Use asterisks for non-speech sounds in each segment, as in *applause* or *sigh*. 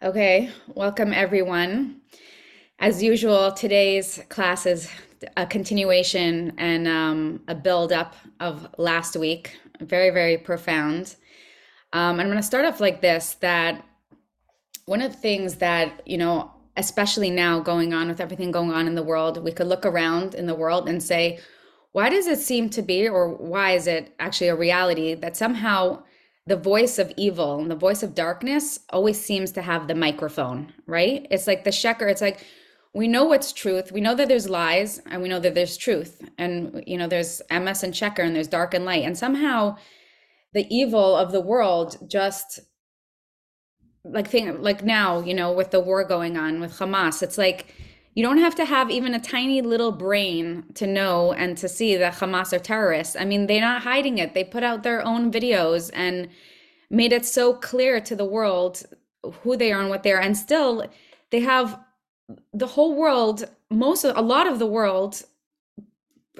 Okay, welcome everyone. As usual, today's class is a continuation and um, a build up of last week. Very, very profound. Um, I'm going to start off like this that one of the things that, you know, especially now going on with everything going on in the world, we could look around in the world and say, why does it seem to be, or why is it actually a reality that somehow the voice of evil and the voice of darkness always seems to have the microphone, right? It's like the sheker, it's like we know what's truth. We know that there's lies and we know that there's truth. And you know, there's emes and sheker and there's dark and light. And somehow the evil of the world just like thing like now, you know, with the war going on with Hamas, it's like you don't have to have even a tiny little brain to know and to see that Hamas are terrorists. I mean, they're not hiding it. They put out their own videos and made it so clear to the world who they are and what they are. And still, they have the whole world, most of a lot of the world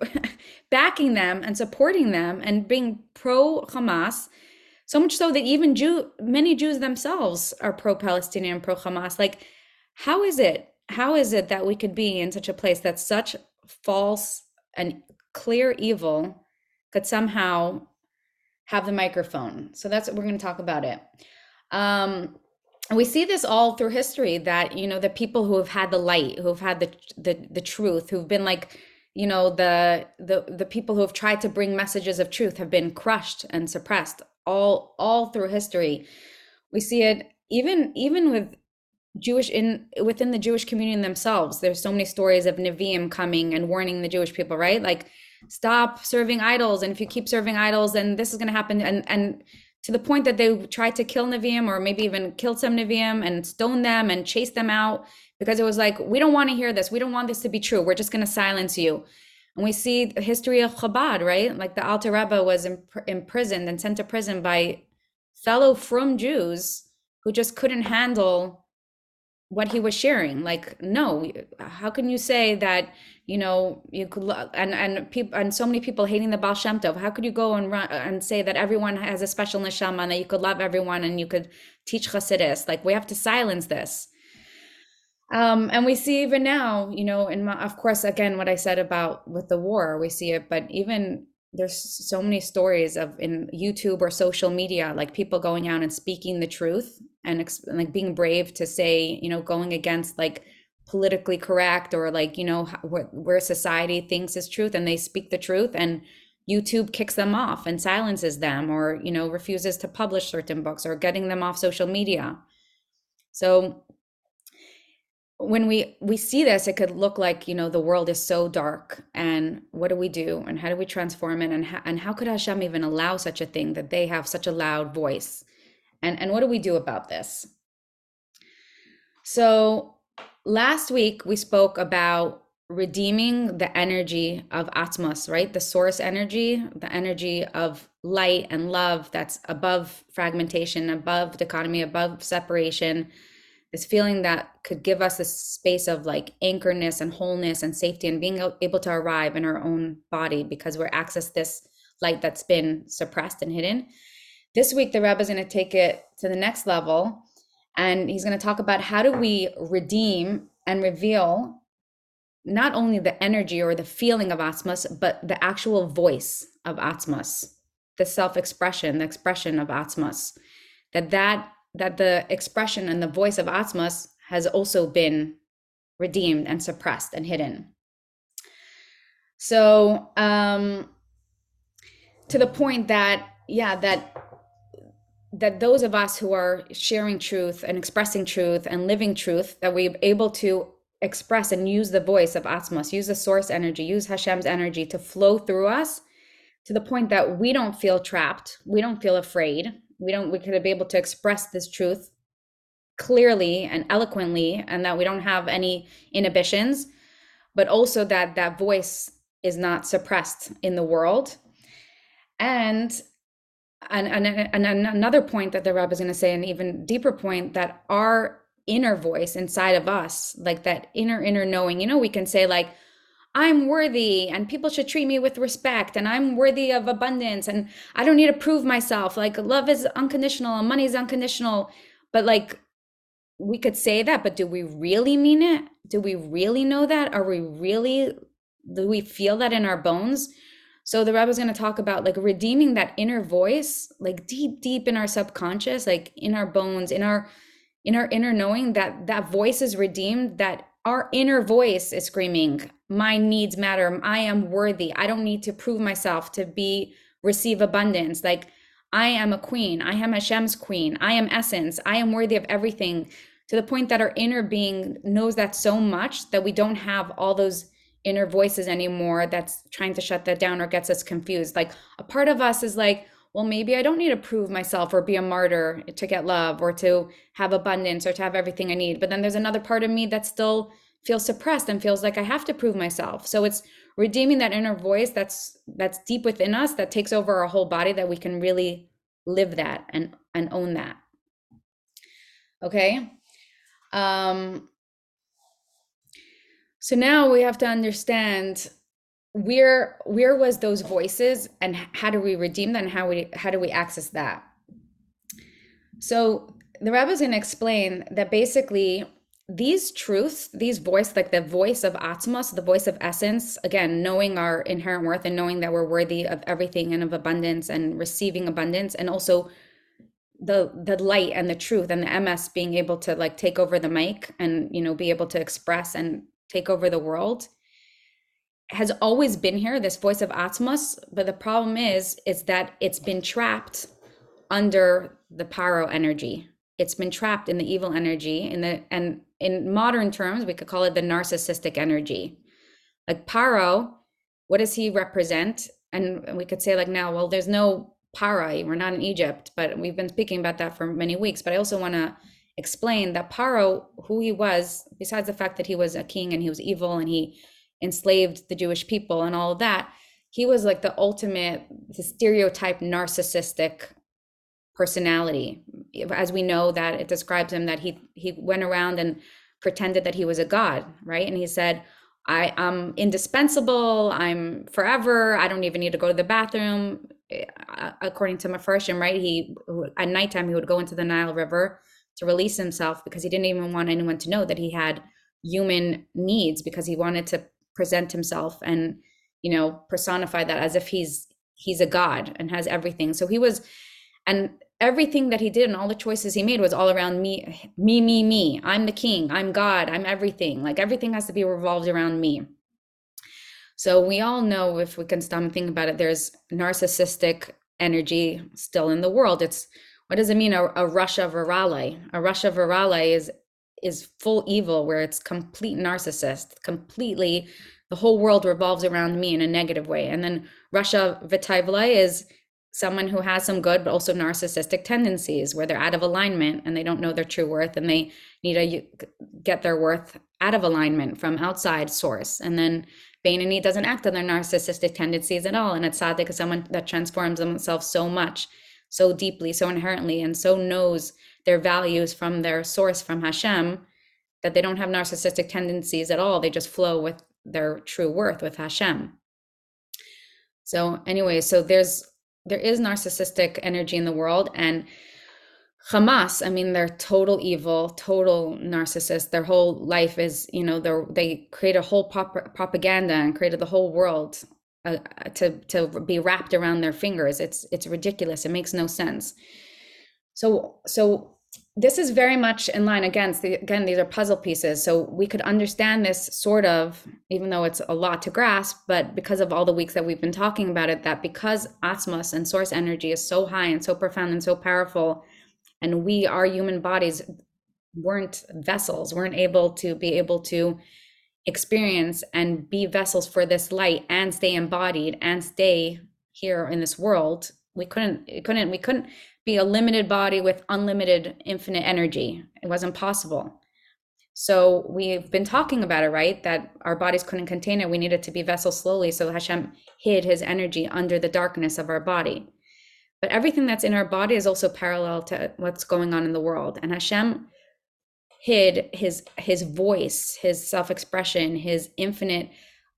*laughs* backing them and supporting them and being pro Hamas. So much so that even Jew, many Jews themselves are pro Palestinian, pro Hamas. Like, how is it how is it that we could be in such a place that such false and clear evil could somehow have the microphone? So that's what we're going to talk about it. Um, we see this all through history that you know the people who have had the light, who have had the the the truth, who've been like you know the the the people who have tried to bring messages of truth have been crushed and suppressed all all through history. We see it even even with Jewish in within the Jewish community themselves. There's so many stories of Nevi'im coming and warning the Jewish people, right? Like, stop serving idols, and if you keep serving idols, then this is going to happen. And and to the point that they tried to kill Nevi'im, or maybe even killed some Nevi'im and stone them and chase them out because it was like, we don't want to hear this. We don't want this to be true. We're just going to silence you. And we see the history of Chabad, right? Like the Alter Rebbe was imp- imprisoned and sent to prison by fellow from Jews who just couldn't handle what he was sharing like no how can you say that you know you could and and people and so many people hating the Baal Shem Tov how could you go and run and say that everyone has a special neshama and that you could love everyone and you could teach Chassidus like we have to silence this. Um and we see even now you know and of course again what I said about with the war we see it but even there's so many stories of in YouTube or social media, like people going out and speaking the truth and, and like being brave to say, you know, going against like politically correct or like, you know, where, where society thinks is truth and they speak the truth and YouTube kicks them off and silences them or, you know, refuses to publish certain books or getting them off social media. So when we we see this it could look like you know the world is so dark and what do we do? And how do we transform it? And how, and how could Hashem even allow such a thing that they have such a loud voice? And and what do we do about this? So last week we spoke about redeeming the energy of atzmos right? The source energy the energy of light and love that's above fragmentation above dichotomy above separation this feeling that could give us this space of like anchorness and wholeness and safety and being able to arrive in our own body because we're access this light that's been suppressed and hidden. This week, the Rebbe is going to take it to the next level, and he's going to talk about how do we redeem and reveal not only the energy or the feeling of Atzmos, but the actual voice of Atzmos, the self-expression, the expression of Atzmos. That that that the expression and the voice of Atzmos has also been redeemed and suppressed and hidden. So, um, to the point that, yeah, that that those of us who are sharing truth and expressing truth and living truth, that we're able to express and use the voice of Atzmos, use the source energy, use Hashem's energy to flow through us to the point that we don't feel trapped, we don't feel afraid, we don't we could be able to express this truth clearly and eloquently and that we don't have any inhibitions but also that that voice is not suppressed in the world. And and, and, and another point that the Rebbe is going to say, an even deeper point, that our inner voice inside of us, like that inner, inner knowing, you know, we can say, like, I'm worthy and people should treat me with respect and I'm worthy of abundance and I don't need to prove myself. Like love is unconditional and money is unconditional. But like we could say that, but do we really mean it? Do we really know that? Are we really, do we feel that in our bones? So the Rebbe is going to talk about like redeeming that inner voice, like deep, deep in our subconscious, like in our bones, in our, in our inner knowing that that voice is redeemed, that our inner voice is screaming, my needs matter. I am worthy. I don't need to prove myself to be, receive abundance. Like I am a queen. I am Hashem's queen. I am essence. I am worthy of everything to the point that our inner being knows that so much that we don't have all those inner voices anymore that's trying to shut that down or gets us confused. Like a part of us is like, well, maybe I don't need to prove myself or be a martyr to get love or to have abundance or to have everything I need. But then there's another part of me that still feels suppressed and feels like I have to prove myself. So it's redeeming that inner voice that's that's deep within us that takes over our whole body that we can really live that and and own that okay um so now we have to understand where where was those voices and how do we redeem them? How we how do we access that? So the rabbi is going to explain that basically these truths, these voice, like the voice of Atzmos, the voice of essence, again, knowing our inherent worth and knowing that we're worthy of everything and of abundance and receiving abundance, and also the the light and the truth and the emes being able to like take over the mic and you know be able to express and take over the world has always been here, this voice of Atzmos. But the problem is, is that it's been trapped under the paro energy. It's been trapped in the evil energy in the and in modern terms, we could call it the narcissistic energy. Like Paro, what does he represent? And we could say, like, now, well, there's no Para, we're not in Egypt, but we've been speaking about that for many weeks. But I also want to explain that Paro, who he was, besides the fact that he was a king and he was evil and he enslaved the Jewish people and all of that, he was like the ultimate, the stereotype narcissistic personality. As we know that it describes him that he he went around and pretended that he was a god right? And he said i am indispensable i'm forever i don't even need to go to the bathroom. According to Mefarshim, right he at nighttime he would go into the nile river to release himself because he didn't even want anyone to know that he had human needs because he wanted to present himself and you know personify that as if he's he's a god and has everything. So he was and everything that he did and all the choices he made was all around me me me me. I'm the king. I'm god. I'm everything. Like everything has to be revolved around me. So we all know if we can stop and think about it there's narcissistic energy still in the world. It's what does it mean? A, a rasha v'ra lo a rasha v'ra lo is is full evil where it's complete narcissist completely the whole world revolves around me in a negative way. And then rasha v'tov lo is someone who has some good but also narcissistic tendencies where they're out of alignment and they don't know their true worth and they need to get their worth out of alignment from outside source. And then Beinoni doesn't act on their narcissistic tendencies at all and it's sad because someone that transforms themselves so much so deeply so inherently and so knows their values from their source from Hashem that they don't have narcissistic tendencies at all they just flow with their true worth with Hashem so anyway so there's there is narcissistic energy in the world and Hamas, I mean, they're total evil, total narcissist. Their whole life is, you know, they they create a whole propaganda and created the whole world uh, to to be wrapped around their fingers. It's it's ridiculous. It makes no sense. So so this is very much in line against the, again these are puzzle pieces. So we could understand this sort of even though it's a lot to grasp but because of all the weeks that we've been talking about it that because atmos and source energy is so high and so profound and so powerful and we our human bodies weren't vessels weren't able to be able to experience and be vessels for this light and stay embodied and stay here in this world we couldn't we couldn't we couldn't be a limited body with unlimited infinite energy. It wasn't possible. So we've been talking about it, right? That our bodies couldn't contain it. We needed to be vessels slowly. So Hashem hid his energy under the darkness of our body. But everything that's in our body is also parallel to what's going on in the world. And Hashem hid his his voice, his self-expression, his infinite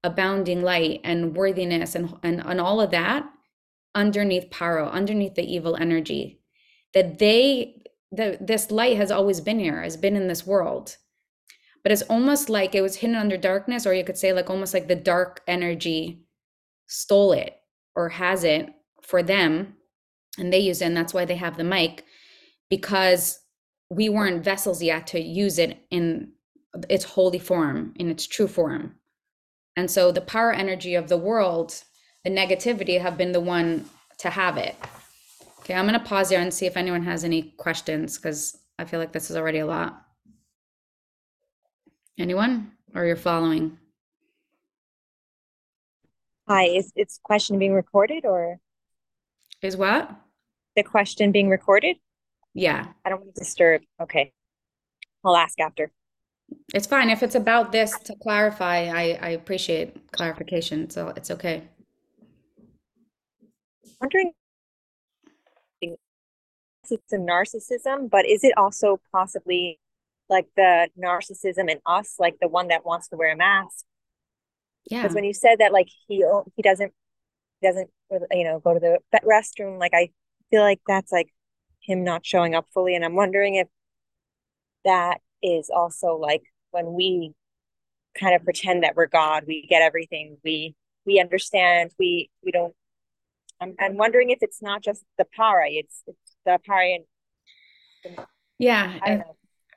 abounding light and worthiness and, and, and all of that underneath paro, underneath the evil energy that they that this light has always been here, has been in this world. But it's almost like it was hidden under darkness, or you could say like almost like the dark energy stole it or has it for them and they use it and that's why they have the mic because we weren't vessels yet to use it in its holy form in its true form and so the power energy of the world the negativity have been the one to have it okay i'm going to pause here and see if anyone has any questions because i feel like this is already a lot anyone or you're following Hi, is its question being recorded or is what? The question being recorded? Yeah. I don't want to disturb. Okay. I'll ask after. It's fine. If it's about this to clarify, I, I appreciate clarification. So it's okay. Wondering it's a narcissism, but is it also possibly like the narcissism in us, like the one that wants to wear a mask yeah. Because when you said that, like he he doesn't doesn't you know go to the restroom, like I feel like that's like him not showing up fully, and I'm wondering if that is also like when we kind of pretend that we're God, we get everything, we we understand, we we don't. I'm I'm wondering if it's not just the power, it's it's the. And, yeah, I.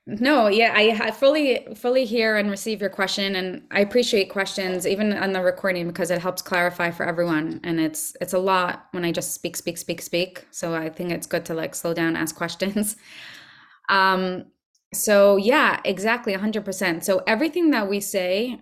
No, yeah, I, I fully fully hear and receive your question, and I appreciate questions even on the recording because it helps clarify for everyone. And it's it's a lot when I just speak, speak, speak, speak. So I think it's good to like slow down, ask questions. *laughs* Um, so yeah, exactly, hundred percent. So everything that we say,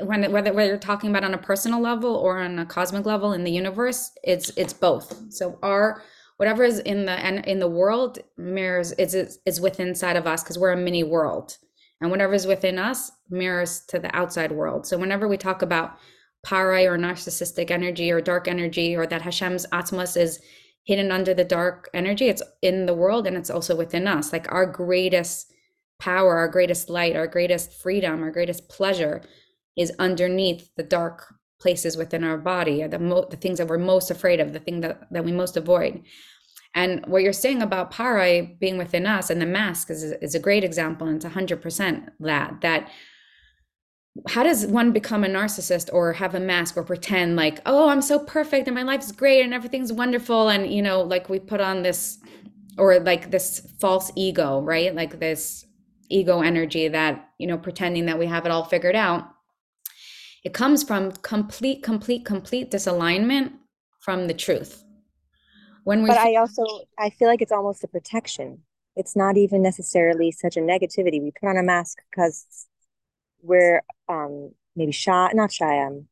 when whether whether you're talking about on a personal level or on a cosmic level in the universe, it's it's both. So our whatever is in the in the world mirrors is is within inside of us because we're a mini world. And whatever is within us mirrors to the outside world. So whenever we talk about parai or narcissistic energy or dark energy or that hashem's atzmos is hidden under the dark energy it's in the world and it's also within us. Like our greatest power our greatest light our greatest freedom our greatest pleasure is underneath the dark places within our body, are the mo- the things that we're most afraid of, the thing that, that we most avoid. And what you're saying about parai being within us and the mask is, is a great example. And it's 100% that, that how does one become a narcissist or have a mask or pretend like, oh, I'm so perfect and my life is great and everything's wonderful. And, you know, like we put on this, or like this false ego, right? Like this ego energy that, you know, pretending that we have it all figured out it comes from complete, complete, complete disalignment from the truth. When we But I also I feel like it's almost a protection. It's not even necessarily such a negativity. We put on a mask because we're um maybe shy, not shy, um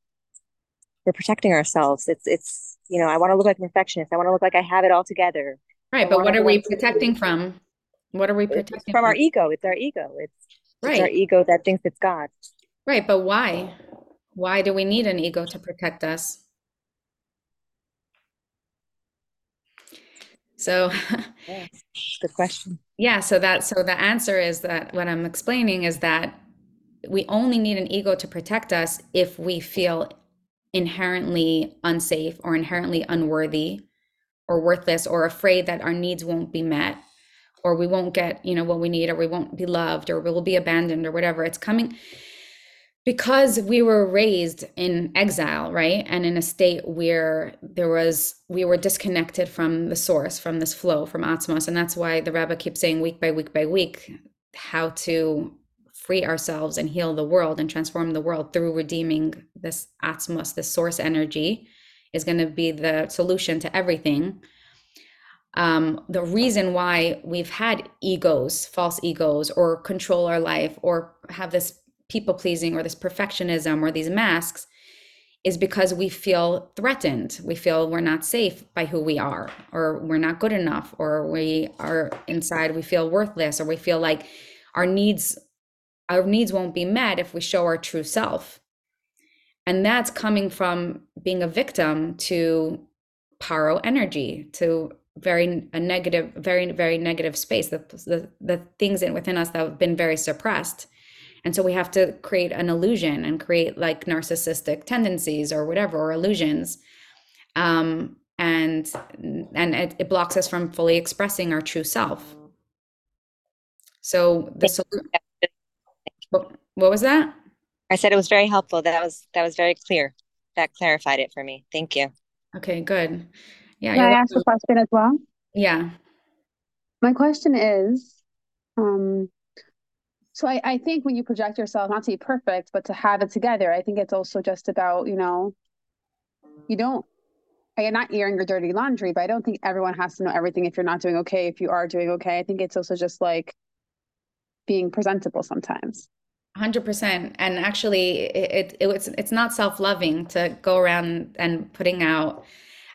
we're protecting ourselves. It's it's you know, I want to look like a perfectionist. I want to look like I have it all together. Right, but what are we protecting from? What are we protecting from, from? our ego. It's our ego. It's, right. it's our ego that thinks it's God. Right, but why? Why do we need an ego to protect us? So *laughs* yeah, good question. Yeah, so that so the answer is that what I'm explaining is that we only need an ego to protect us if we feel inherently unsafe or inherently unworthy or worthless or afraid that our needs won't be met or we won't get, you know, what we need or we won't be loved or we'll be abandoned or whatever. It's coming because we were raised in exile, right? And in a state where there was, we were disconnected from the source, from this flow, from Atzmos. And that's why the Rebbe keeps saying week by week by week how to free ourselves and heal the world and transform the world through redeeming this Atzmos, this source energy is going to be the solution to everything. Um, the reason why we've had egos, false egos, or control our life, or have this people pleasing or this perfectionism or these masks is because we feel threatened. We feel we're not safe by who we are, or we're not good enough, or we are inside, we feel worthless, or we feel like our needs our needs won't be met if we show our true self. And that's coming from being a victim to paro energy, to very a negative, very, very negative space, the, the, the things in within us that have been very suppressed and so we have to create an illusion and create like narcissistic tendencies or whatever or illusions um, and and it, it blocks us from fully expressing our true self So the solu- what, what was that? I said it was very helpful. That was that was very clear. That clarified it for me. Thank you. Okay, good. Yeah, Can you're I ask a question as well? Yeah. My question is, um, so I, I think when you project yourself, not to be perfect, but to have it together, I think it's also just about, you know, you don't, I'm not airing your dirty laundry, but I don't think everyone has to know everything if you're not doing okay, if you are doing okay. I think it's also just like being presentable sometimes. 100% and actually it, it it's it's not self-loving to go around and putting out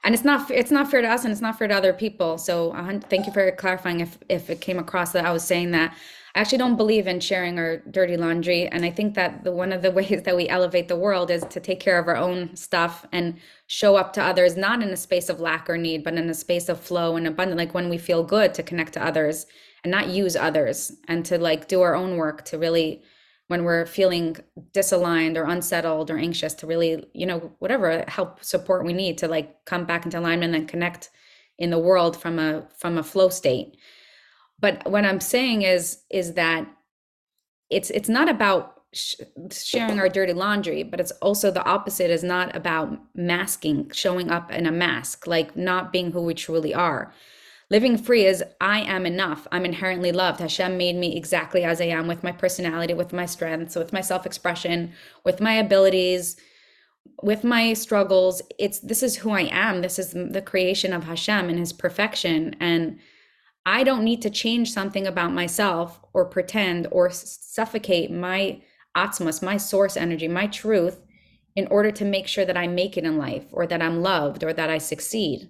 and it's not it's not fair to us and it's not fair to other people so thank you for clarifying if if it came across that I was saying that I actually don't believe in sharing our dirty laundry and I think that the one of the *laughs* ways that we elevate the world is to take care of our own stuff and show up to others not in a space of lack or need but in a space of flow and abundance like when we feel good to connect to others and not use others and to like do our own work to really when we're feeling disaligned or unsettled or anxious to really you know whatever help support we need to like come back into alignment and connect in the world from a from a flow state but what i'm saying is is that it's it's not about sh- sharing our dirty laundry but it's also the opposite is not about masking showing up in a mask like not being who we truly are Living free is I am enough. I'm inherently loved. Hashem made me exactly as I am with my personality, with my strengths, with my self-expression, with my abilities, with my struggles. It's this is who I am. This is the creation of Hashem and his perfection and I don't need to change something about myself or pretend or suffocate my atzmos, my source energy, my truth in order to make sure that I make it in life or that I'm loved or that I succeed.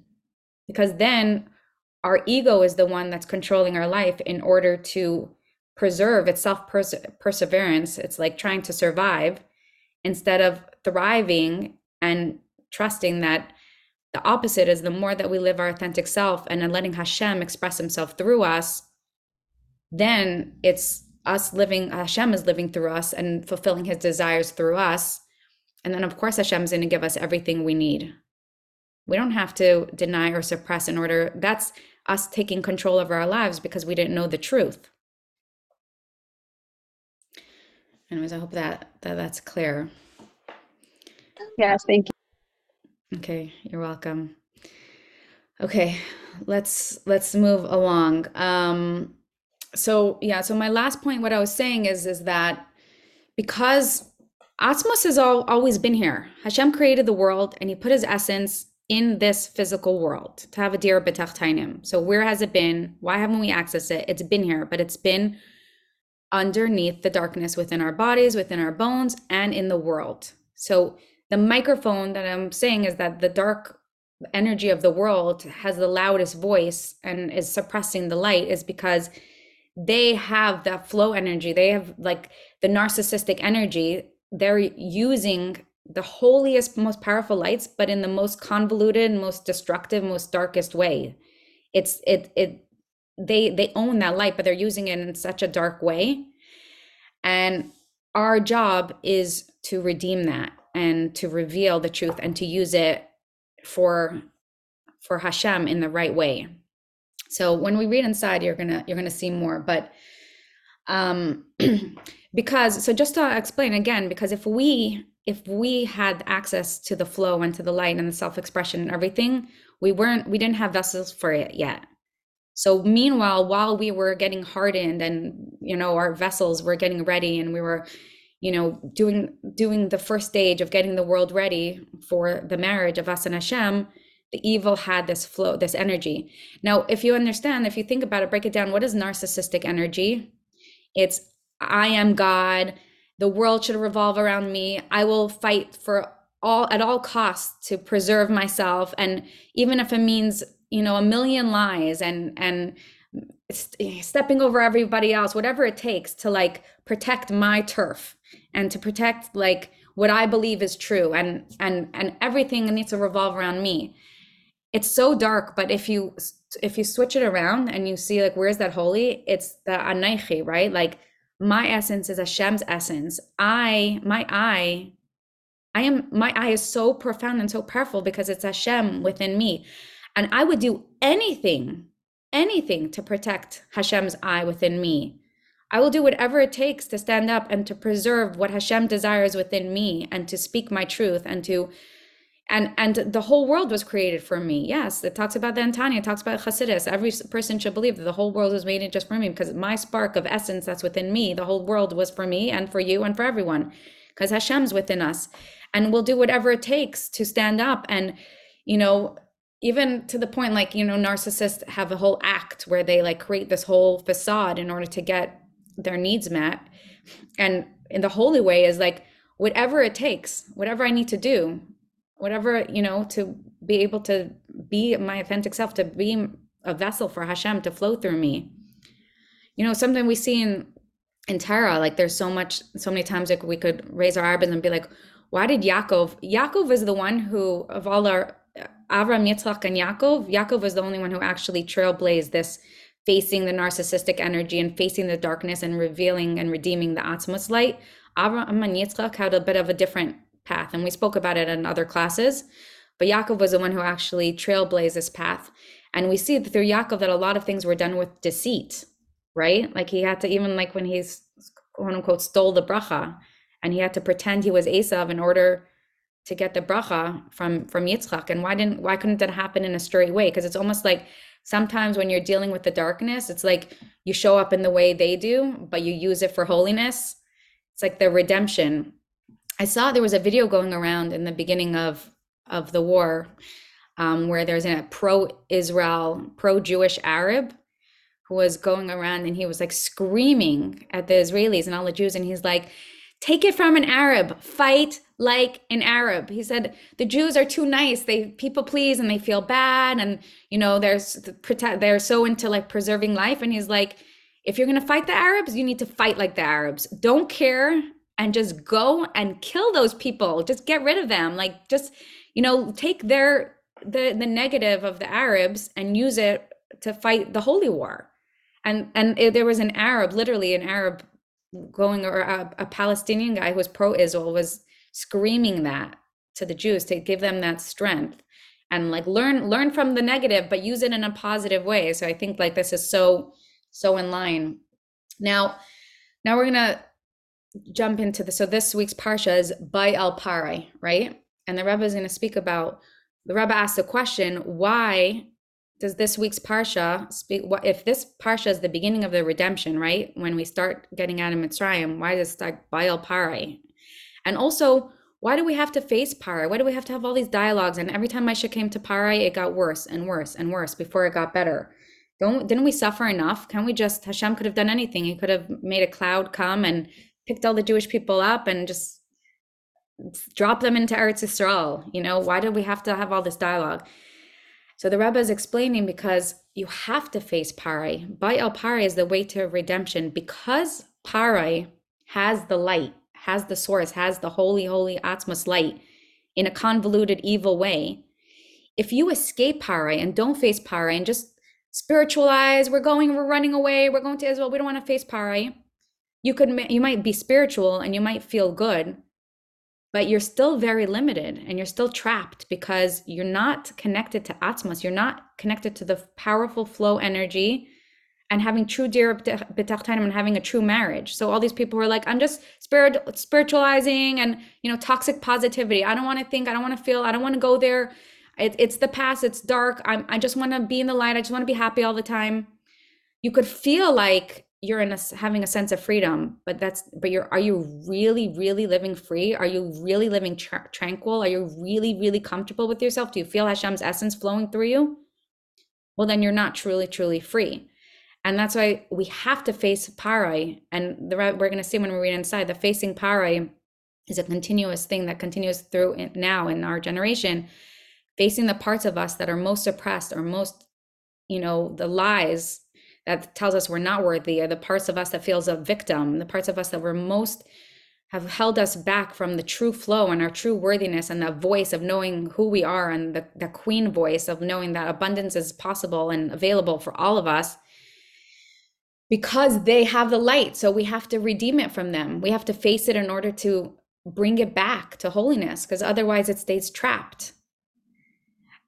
Because then our ego is the one that's controlling our life in order to preserve its self perseverance. It's like trying to survive instead of thriving and trusting that the opposite is the more that we live our authentic self and then letting Hashem express himself through us, then it's us living, Hashem is living through us and fulfilling his desires through us. And then, of course, Hashem is going to give us everything we need. We don't have to deny or suppress in order. That's us taking control of our lives because we didn't know the truth. Anyways, I hope that, that that's clear. Yes, thank you. Okay, you're welcome. Okay, let's let's move along. Um, so yeah, so my last point, what I was saying is is that because Atzmos has all, always been here. Hashem created the world and he put his essence in this physical world to have a dirah b'tachtonim. So where has it been? Why haven't we accessed it? It's been here, but it's been underneath the darkness within our bodies, within our bones, and in the world. So the microphone that I'm saying is that the dark energy of the world has the loudest voice and is suppressing the light is because they have that flow energy. They have like the narcissistic energy. They're using the holiest, most powerful lights, but in the most convoluted, most destructive, most darkest way. It's it it they they own that light, but they're using it in such a dark way. And our job is to redeem that and to reveal the truth and to use it for for Hashem in the right way. So when we read inside, you're gonna you're gonna see more. But um *clears throat* because so just to explain again, because if we if we had access to the flow and to the light and the self-expression and everything we weren't we didn't have vessels for it yet so meanwhile while we were getting hardened and you know our vessels were getting ready and we were you know doing doing the first stage of getting the world ready for the marriage of us and Hashem the evil had this flow this energy. Now if you understand if you think about it break it down what is narcissistic energy? It's i am god the world should revolve around me i will fight for all at all costs to preserve myself and even if it means you know a million lies and and stepping over everybody else whatever it takes to like protect my turf and to protect like what i believe is true and and and everything needs to revolve around me it's so dark but if you if you switch it around and you see like where's that holy it's the Anochi right like my essence is Hashem's essence. I, my I, I am, my I is so profound and so powerful because it's Hashem within me. And I would do anything, anything to protect Hashem's eye within me. I will do whatever it takes to stand up and to preserve what Hashem desires within me and to speak my truth and to and and the whole world was created for me. Yes, it talks about the Antanya, it talks about Chassidus. Every person should believe that the whole world was made just for me because my spark of essence that's within me, the whole world was for me and for you and for everyone because Hashem's within us. And we'll do whatever it takes to stand up and you know even to the point like you know narcissists have a whole act where they like create this whole facade in order to get their needs met. And in the holy way is like whatever it takes whatever i need to do whatever you know to be able to be my authentic self to be a vessel for hashem to flow through me. You know something we see in in Torah, like there's so much so many times like we could raise our eyebrows and be like why did Yaakov Yaakov is the one who of all our Avram, Yitzchak, and Yaakov, Yaakov was the only one who actually trailblazed this facing the narcissistic energy and facing the darkness and revealing and redeeming the Atzmos light. Avram and Yitzchak had a bit of a different path, and we spoke about it in other classes. But Yaakov was the one who actually trailblazed this path. And we see through Yaakov that a lot of things were done with deceit, right? Like he had to, even like when he's quote unquote stole the bracha, and he had to pretend he was Esav in order to get the bracha from from Yitzchak. And why didn't why couldn't that happen in a straight way? Because it's almost like sometimes when you're dealing with the darkness, it's like you show up in the way they do, but you use it for holiness. It's like the redemption. I saw there was a video going around in the beginning of of the war um, where there's a pro-Israel, pro-Jewish Arab who was going around and he was like screaming at the Israelis and all the Jews, and he's like, Take it from an Arab. Fight like an Arab. He said the Jews are too nice. They people please and they feel bad and you know there's they're so into like preserving life and he's like if you're going to fight the Arabs, you need to fight like the Arabs. Don't care and just go and kill those people. Just get rid of them. Like just you know take their the the negative of the Arabs and use it to fight the holy war. And and it, there was an Arab, literally an Arab going or a, a Palestinian guy who was pro-Israel was screaming that to the Jews to give them that strength and like learn learn from the negative but use it in a positive way. So I think like this is so so in line. Now now we're going to jump into the so this week's parsha is by al parai, right? And the Rebbe is going to speak about the Rebbe asked the question, why does this week's parsha speak what if this parsha is the beginning of the redemption right? When we start getting out of mitzrayim why does it start baal parai? And also why do we have to face parai? Why do we have to have all these dialogues? And every time Moshe came to parai it got worse and worse and worse before it got better. Don't didn't we suffer enough? Can we just hashem could have done anything. He could have made a cloud come and picked all the jewish people up and just drop them into eretz Yisrael. you know why did we have to have all this dialogue so the Rebbe is explaining because you have to face Parai. By El Parai is the way to redemption because Parai has the light, has the source, has the holy, holy Atzmos light in a convoluted, evil way. If you escape Parai and don't face Parai and just spiritualize, we're going, we're running away, we're going to Israel, we don't want to face Parai. You could, you might be spiritual and you might feel good, but you're still very limited and you're still trapped because you're not connected to Atzmos. You're not connected to the powerful flow energy and having true dirah b'tachtonim and having a true marriage. So all these people were like, I'm just spirit spiritualizing and you know toxic positivity. I don't want to think. I don't want to feel. I don't want to go there. It, it's the past. It's dark. I'm, I just want to be in the light. I just want to be happy all the time. You could feel like you're in a having a sense of freedom but that's but you're are you really really living free? Are you really living tra- tranquil? Are you really really comfortable with yourself? Do you feel hashem's essence flowing through you? Well then you're not truly truly free. And that's why we have to face parai and the we're going to see when we read inside the facing parai is a continuous thing that continues through now in our generation. Facing the parts of us that are most suppressed or most you know the lies that tells us we're not worthy, or the parts of us that feels a victim, the parts of us that were most have held us back from the true flow and our true worthiness and the voice of knowing who we are and the, the queen voice of knowing that abundance is possible and available for all of us because they have the light. So we have to redeem it from them. We have to face it in order to bring it back to holiness because otherwise it stays trapped.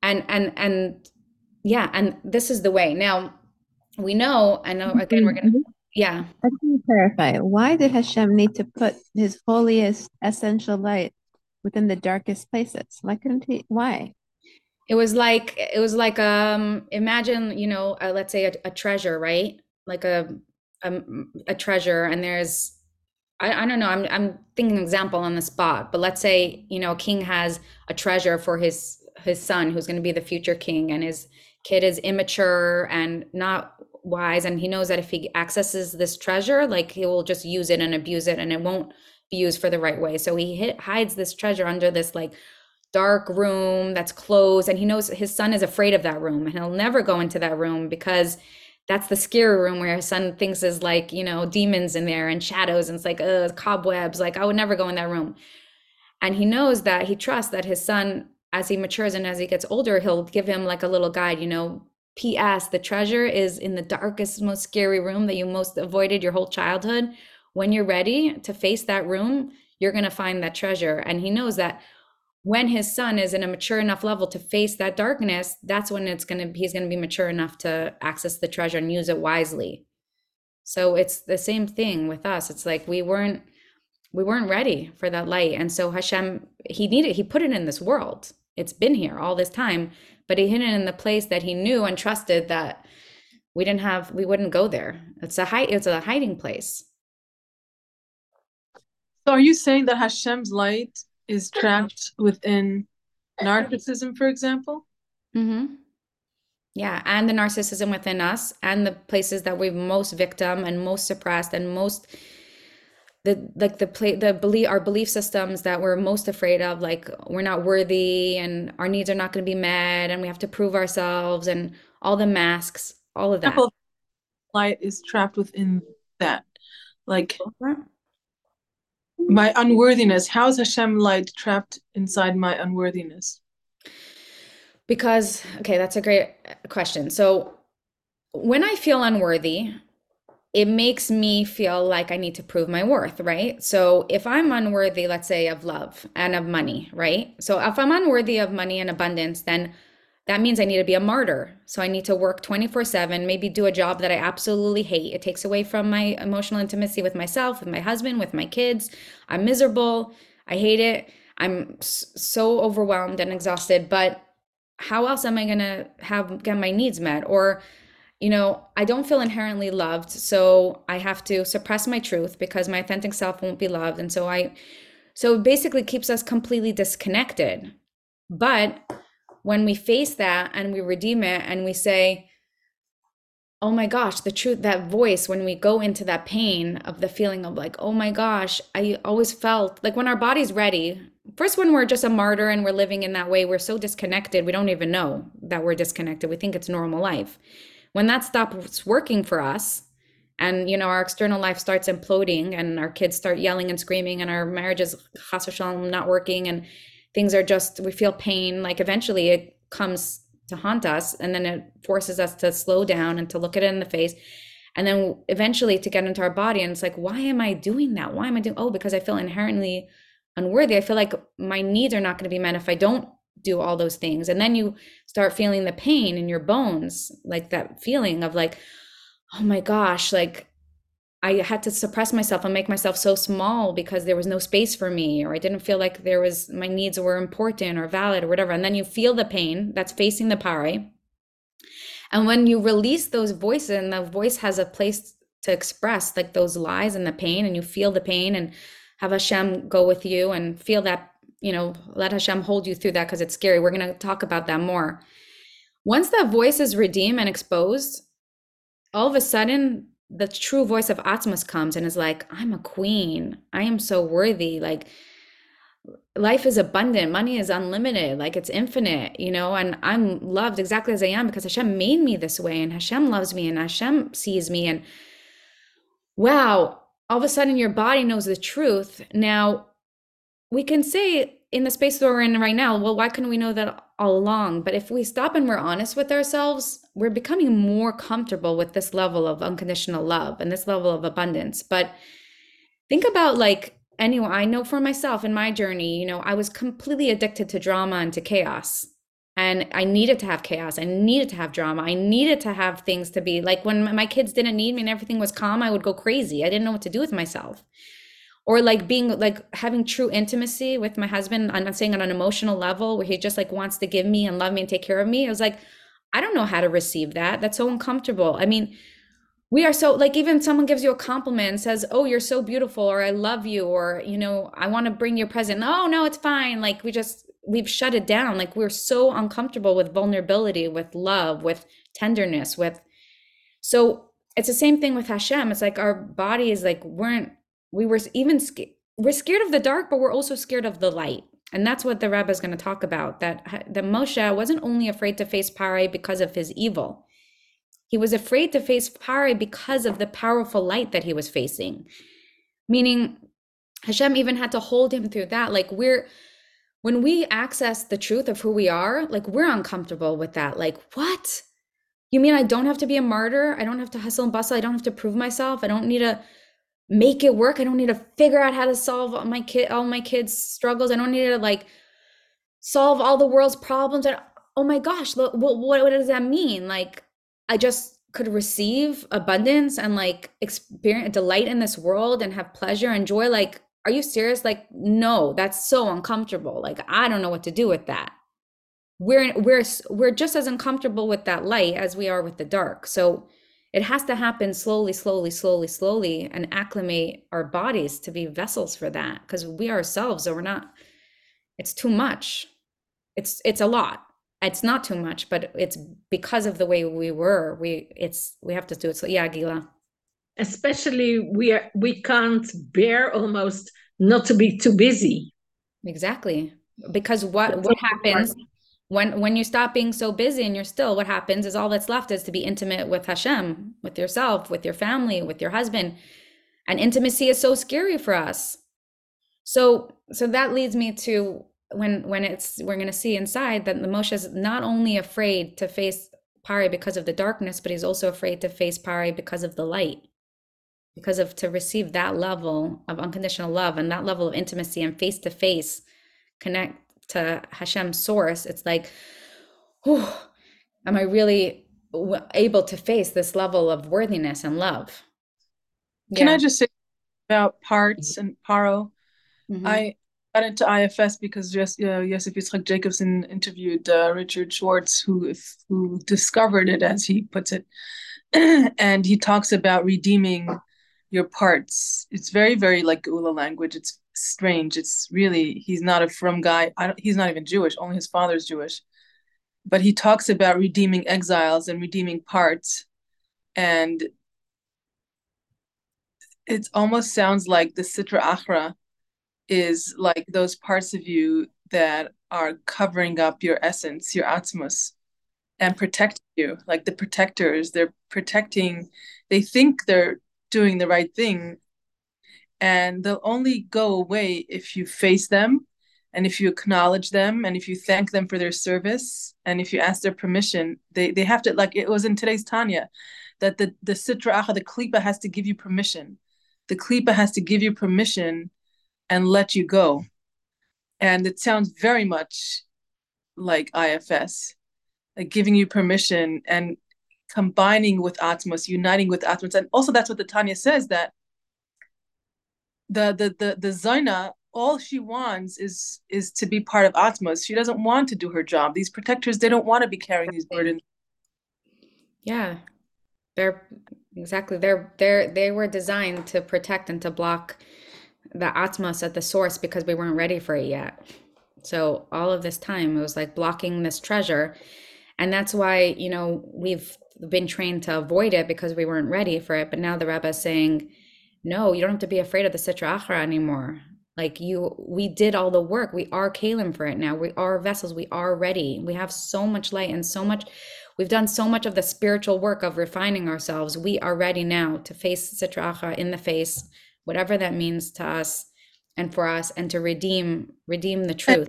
And and and yeah and this is the way. Now we know, I know again, we're gonna Yeah. Let me clarify. Why did Hashem need to put his holiest essential light within the darkest places? Why couldn't he? Why? It was like it was like um imagine, you know, uh, let's say a, a treasure, right? Like a, a a treasure and there's I, I don't know, I'm I'm thinking an example on the spot, but let's say, you know, a king has a treasure for his his son who's going to be the future king and his kid is immature and not wise and he knows that if he accesses this treasure, like he will just use it and abuse it and it won't be used for the right way. So he hides this treasure under this like dark room that's closed and he knows his son is afraid of that room and he'll never go into that room because that's the scary room where his son thinks is like you know demons in there and shadows and it's like uh cobwebs like i would never go in that room and he knows that he trusts that his son as he matures and as he gets older he'll give him like a little guide you know ps the treasure is in the darkest most scary room that you most avoided your whole childhood when you're ready to face that room you're going to find that treasure and he knows that when his son is in a mature enough level to face that darkness, that's when it's going to he's going to be mature enough to access the treasure and use it wisely. So it's the same thing with us. It's like we weren't we weren't ready for that light. And so Hashem he needed he put it in this world. It's been here all this time, but he hid it in the place that he knew and trusted that we didn't have we wouldn't go there. It's a hide it's a hiding place. So are you saying that Hashem's light is *clears throat* trapped within narcissism, for example. Mm-hmm. Yeah, and the narcissism within us, and the places that we've most victim and most suppressed and most the like the play the belief our belief systems that we're most afraid of, like we're not worthy and our needs are not going to be met, and we have to prove ourselves, and all the masks, all of that. Light is trapped within that, like my unworthiness how is hashem light trapped inside my unworthiness? Because okay that's a great question. So when i feel unworthy it makes me feel like i need to prove my worth right so if i'm unworthy let's say of love and of money right so if i'm unworthy of money and abundance then that means I need to be a martyr. So I need to work 24 7, maybe do a job that I absolutely hate. It takes away from my emotional intimacy with myself, with my husband, with my kids. I'm miserable. I hate it. I'm so overwhelmed and exhausted. But how else am I going to have get my needs met? Or, you know, I don't feel inherently loved. So I have to suppress my truth because my authentic self won't be loved. And so I, so it basically keeps us completely disconnected. But when we face that and we redeem it and we say, oh my gosh, the truth, that voice, when we go into that pain of the feeling of like, oh my gosh, I always felt like when our body's ready, first, when we're just a martyr and we're living in that way, we're so disconnected, we don't even know that we're disconnected. We think it's normal life. When that stops working for us, and you know our external life starts imploding and our kids start yelling and screaming and our marriage is not working and things are just we feel pain like eventually it comes to haunt us and then it forces us to slow down and to look at it in the face. And then eventually to get into our body and it's like why am i doing that? Why am i doing oh because i feel inherently unworthy. I feel like my needs are not going to be met if i don't do all those things and then you start feeling the pain in your bones like that feeling of like oh my gosh like I had to suppress myself and make myself so small because there was no space for me, or I didn't feel like there was my needs were important or valid or whatever. And then you feel the pain that's facing the pare. And when you release those voices, and the voice has a place to express like those lies and the pain, and you feel the pain and have Hashem go with you and feel that, you know, let Hashem hold you through that because it's scary. We're going to talk about that more. Once that voice is redeemed and exposed, all of a sudden the true voice of Atzmos comes and is like, I'm a queen. I am so worthy. Like, life is abundant. Money is unlimited. Like, it's infinite, you know, and I'm loved exactly as I am because Hashem made me this way and Hashem loves me and Hashem sees me. And wow, all of a sudden your body knows the truth. Now, we can say in the space that we're in right now, well, why couldn't we know that all along? But if we stop and we're honest with ourselves, we're becoming more comfortable with this level of unconditional love and this level of abundance. But think about like anyone I know for myself in my journey, you know, I was completely addicted to drama and to chaos. and I needed to have chaos. I needed to have drama. I needed to have things to be like when my kids didn't need me and everything was calm, I would go crazy. I didn't know what to do with myself. Or like being like having true intimacy with my husband. I'm not saying on an emotional level where he just like wants to give me and love me and take care of me. I was like, I don't know how to receive that. That's so uncomfortable. I mean, we are so like even someone gives you a compliment and says oh you're so beautiful or i love you or you know i want to bring you a present oh no it's fine like we just we've shut it down like we're so uncomfortable with vulnerability with love with tenderness with so it's the same thing with hashem it's like our bodies like weren't we were even scared we're scared of the dark but we're also scared of the light and that's what the Rebbe is going to talk about that the Moshe wasn't only afraid to face Parai because of his evil he was afraid to face Parai because of the powerful light that he was facing meaning Hashem even had to hold him through that like we're when we access the truth of who we are, like we're uncomfortable with that. Like, what? You mean I don't have to be a martyr? I don't have to hustle and bustle. I don't have to prove myself. I don't need to make it work. I don't need to figure out how to solve all my kid all my kids' struggles. I don't need to like solve all the world's problems. And oh my gosh, look, what, what, what does that mean? Like, I just could receive abundance and like experience delight in this world and have pleasure and joy. Like, are you serious? Like, no, that's so uncomfortable. Like, I don't know what to do with that. We're we're we're just as uncomfortable with that light as we are with the dark. So it has to happen slowly, slowly, slowly, slowly, and acclimate our bodies to be vessels for that. Because we ourselves are not. It's too much. It's it's a lot. It's not too much, but it's because of the way we were. We it's we have to do it. So yeah, Gila especially we are we can't bear almost not to be too busy exactly because what that's what happens when when you stop being so busy and you're still what happens is all that's left is to be intimate with hashem with yourself with your family with your husband. And intimacy is so scary for us. So so that leads me to when when it's we're going to see inside that the moshe is not only afraid to face pari because of the darkness but he's also afraid to face pari because of the light because of to receive that level of unconditional love and that level of intimacy and face to face connect to Hashem's source, it's like, whew, am I really able to face this level of worthiness and love? Can yeah. I just say about parts and paro? Mm-hmm. I got into IFS because just uh, Yosef Yitzchak Jacobson interviewed uh, Richard Schwartz, who who discovered it, as he puts it, *clears throat* and he talks about redeeming your parts. It's very, very like Ula language. It's strange. It's really he's not a frum guy. He's not even Jewish. Only his father's Jewish. But he talks about redeeming exiles and redeeming parts, and it almost sounds like the Sitra Achra is like those parts of you that are covering up your essence, your atzmos, and protecting you. Like the protectors, they're protecting. They think they're doing the right thing. And they'll only go away if you face them and if you acknowledge them and if you thank them for their service and if you ask their permission. They they have to like it was in today's tanya that the the sitra achra the klipa has to give you permission. The klipa has to give you permission and let you go. And it sounds very much like ifs like giving you permission and combining with Atzmos, uniting with Atzmos. And also that's what the Tanya says that the the the the Zaina, all she wants is is to be part of Atzmos. She doesn't want to do her job. These protectors, they don't want to be carrying these burdens. Yeah. They're exactly they're they're they were designed to protect and to block the Atzmos at the source because we weren't ready for it yet. So all of this time it was like blocking this treasure. And that's why, you know, we've been trained to avoid it because we weren't ready for it. But now the Rebbe is saying, no, you don't have to be afraid of the Sitra Achra anymore. Like you, we did all the work. We are Keilim for it now. We are vessels. We are ready. We have so much light and so much. We've done so much of the spiritual work of refining ourselves. We are ready now to face Sitra Achra in the face, whatever that means to us and for us, and to redeem redeem the truth.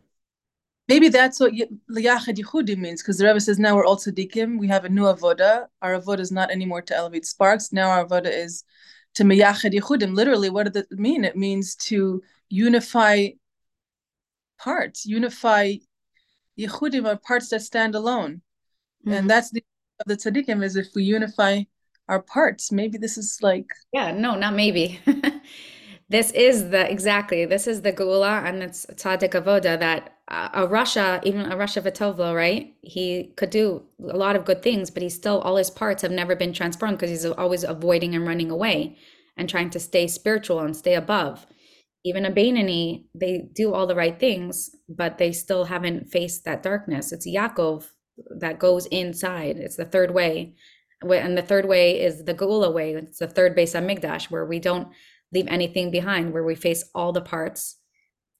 Maybe that's what Liyachad Yehudi means, because the Rebbe says now we're all tzaddikim, we have a new avoda. Our avoda is not anymore to elevate sparks. Now our avoda is to meyachad Yehudim. Literally, what does it mean? It means to unify parts, unify yichudim are parts that stand alone, Mhm. and that's the of the tzaddikim is if we unify our parts. Maybe this is like Yeah, no, not maybe. *laughs* This is the exactly this is the Geula and it's Tzaddik Avoda that a rasha, even a rasha v'tov lo, right? He could do a lot of good things, but he's still all his parts have never been transformed because he's always avoiding and running away and trying to stay spiritual and stay above. Even a Beinoni, they do all the right things, but they still haven't faced that darkness. It's Yaakov that goes inside. It's the third way. And the third way is the Geula way. It's the third Beis HaMikdash, where we don't leave anything behind, where we face all the parts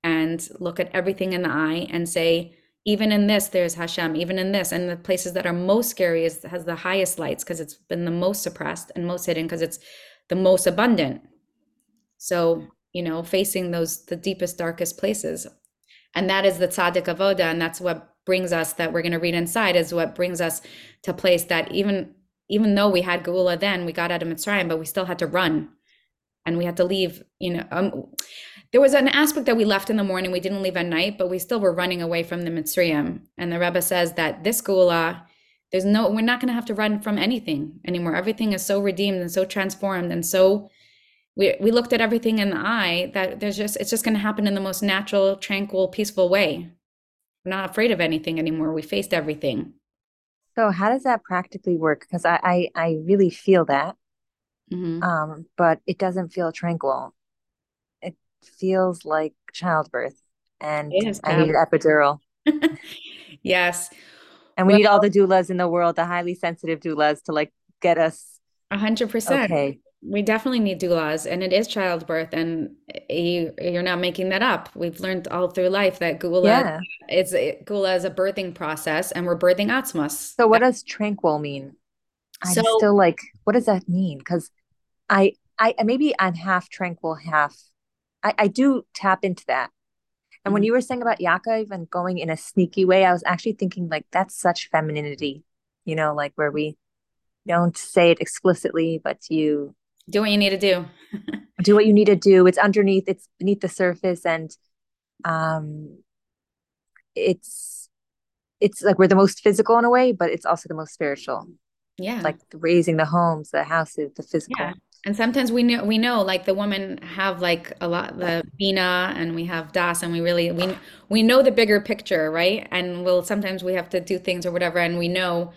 and look at everything in the eye and say, even in this, there's Hashem, even in this. And the places that are most scary is has the highest lights because it's been the most suppressed and most hidden because it's the most abundant. So, you know, facing those the deepest, darkest places. And that is the tzaddik avoda, and that's what brings us that we're going to read inside is what brings us to place that even even though we had Geula then, we got out of Mitzrayim, but we still had to run, and we had to leave. You know, um, there was an aspect that we left in the morning, we didn't leave at night, but we still were running away from the Mitzrayim. And the Rebbe says that this Geula, there's no, we're not going to have to run from anything anymore. Everything is so redeemed and so transformed and so we we looked at everything in the eye that there's just it's just going to happen in the most natural tranquil peaceful way we're not afraid of anything anymore we faced everything So how does that practically work? Because I, I I really feel that, Mhm. um, but it doesn't feel tranquil. Feels like childbirth, and is I need an epidural. *laughs* yes And we need all the doulas in the world, the highly sensitive doulas, to like get us a hundred percent okay. we definitely need doulas and it is childbirth and you, you're not making that up we've learned all through life that geula Yeah. it's geula is a birthing process and we're birthing atzmos So what does tranquil mean? I'm So- still like, what does that mean? Because I, I maybe I'm half tranquil, half. I, I do tap into that. And when Mhm. you were saying about Yaakov and going in a sneaky way, I was actually thinking like that's such femininity, you know, like where we don't say it explicitly, but you do what you need to do *laughs* do what you need to do. It's underneath, it's beneath the surface, and um, it's it's like we're the most physical in a way, but it's also the most spiritual. yeah Like raising the homes, the houses, the physical. Yeah. And sometimes we know we know like the women have like a lot the Bina and we have Das and we really we we know the bigger picture, right? And we'll sometimes we have to do things or whatever and we know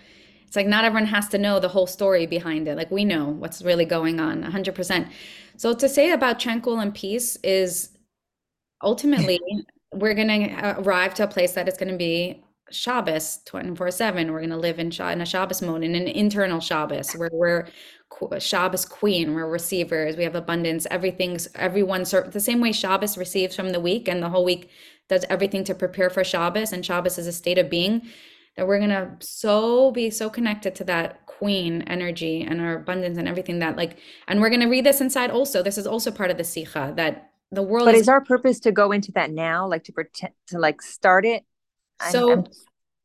it's like not everyone has to know the whole story behind it. Like we know what's really going on 100%. So to say about tranquil and peace is ultimately *laughs* we're going to uh, arrive to a place that is going to be Shabbos 24/7. We're going to live in, Sha- in a Shabbos mode, in an internal Shabbos where we're Shabbos queen, we're receivers, we have abundance, everything's everyone the same way Shabbos receives from the week and the whole week does everything to prepare for Shabbos and Shabbos is a state of being that we're gonna so be so connected to that queen energy and our abundance and everything that like and we're gonna read this inside also. This is also part of the sikha that the world But is is our purpose to go into that now, like to pretend to like start it? I'm, so I'm,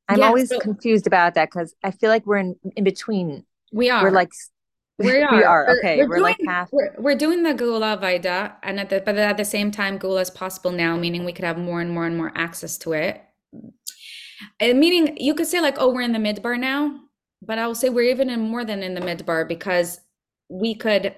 I'm yeah, always so confused about that because I feel like we're in in between. we are. We're like We *laughs* we are. are We're, okay. we're We're like doing half. we're, we're doing the Geula Vaida, and at the but at the same time, Geula is possible now, meaning we could have more and more and more access to it. And meaning you could say like, oh, we're in the midbar now, but I will say we're even in more than in the midbar because we could,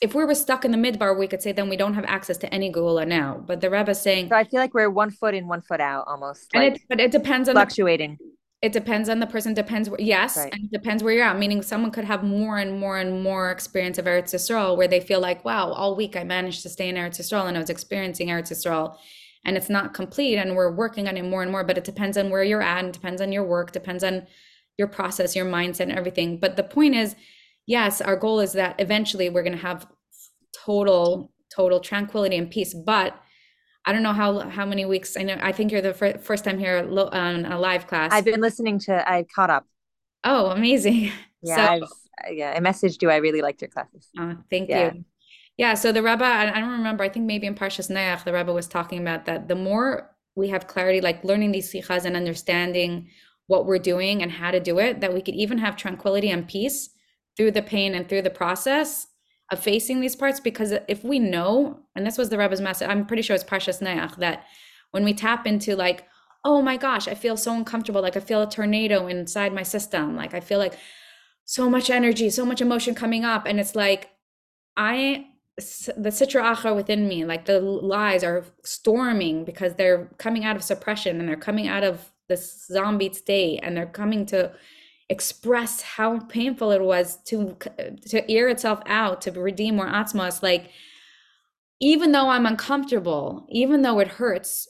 if we were stuck in the midbar, we could say then we don't have access to any Geula now. But the Rebbe is saying, So I feel like we're one foot in, one foot out, almost and like it but it depends on the fluctuating. It depends on the person depends where yes Right. and it depends where you're at meaning someone could have more and more and more experience of Eretz Yisrael where they feel like wow all week I managed to stay in Eretz Yisrael and I was experiencing Eretz Yisrael and it's not complete and we're working on it more and more but it depends on where you're at and depends on your work depends on your process your mindset and everything but the point is yes our goal is that eventually we're going to have total total tranquility and peace but I don't know how how many weeks I know I think you're the fir- first time here lo- on a live class I've been listening to. I caught up. Oh, amazing. *laughs* Yeah, So, I've yeah. I messaged you. I really liked your classes. uh, thank Yeah. you. Yeah, so the Rebbe, I, I don't remember, I think maybe in Parshas Noach, the Rebbe was talking about that the more we have clarity, like learning these sikhas and understanding what we're doing and how to do it, that we could even have tranquility and peace through the pain and through the process facing these parts. Because if we know, and this was the Rebbe's message, I'm pretty sure it's Parshas Noach, that when we tap into like oh my gosh, I feel so uncomfortable. Like I feel a tornado inside my system. Like I feel like so much energy, so much emotion coming up. And it's like, I, the Sitra Achra within me, like the lies are storming because they're coming out of suppression and they're coming out of this zombie state and they're coming to express how painful it was to to air itself out to redeem more atzmos like even though i'm uncomfortable even though it hurts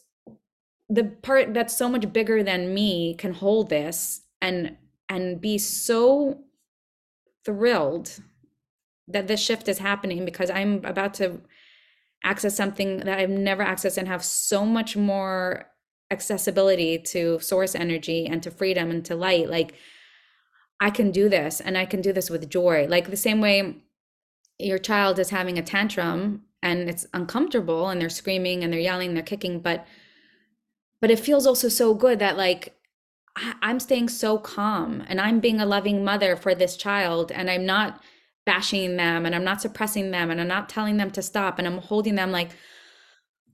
the part that's so much bigger than me can hold this and and be so thrilled that this shift is happening because i'm about to access something that i've never accessed and have so much more accessibility to source energy and to freedom and to light like i can do this and i can do this with joy. Like the same way your child is having a tantrum and it's uncomfortable and they're screaming and they're yelling they're kicking but but it feels also so good that like i'm staying so calm and i'm being a loving mother for this child and i'm not bashing them and i'm not suppressing them and i'm not telling them to stop and i'm holding them like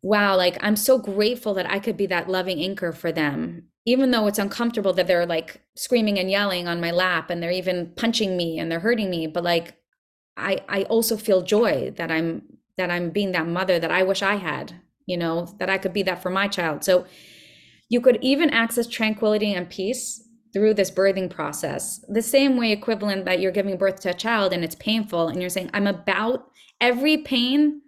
wow, like I'm so grateful that I could be that loving anchor for them, even though it's uncomfortable that they're like screaming and yelling on my lap and they're even punching me and they're hurting me. But like, I, I also feel joy that I'm, that I'm being that mother that I wish I had, you know, that I could be that for my child. So you could even access tranquility and peace through this birthing process, the same way equivalent that you're giving birth to a child and it's painful and you're saying, I'm about every pain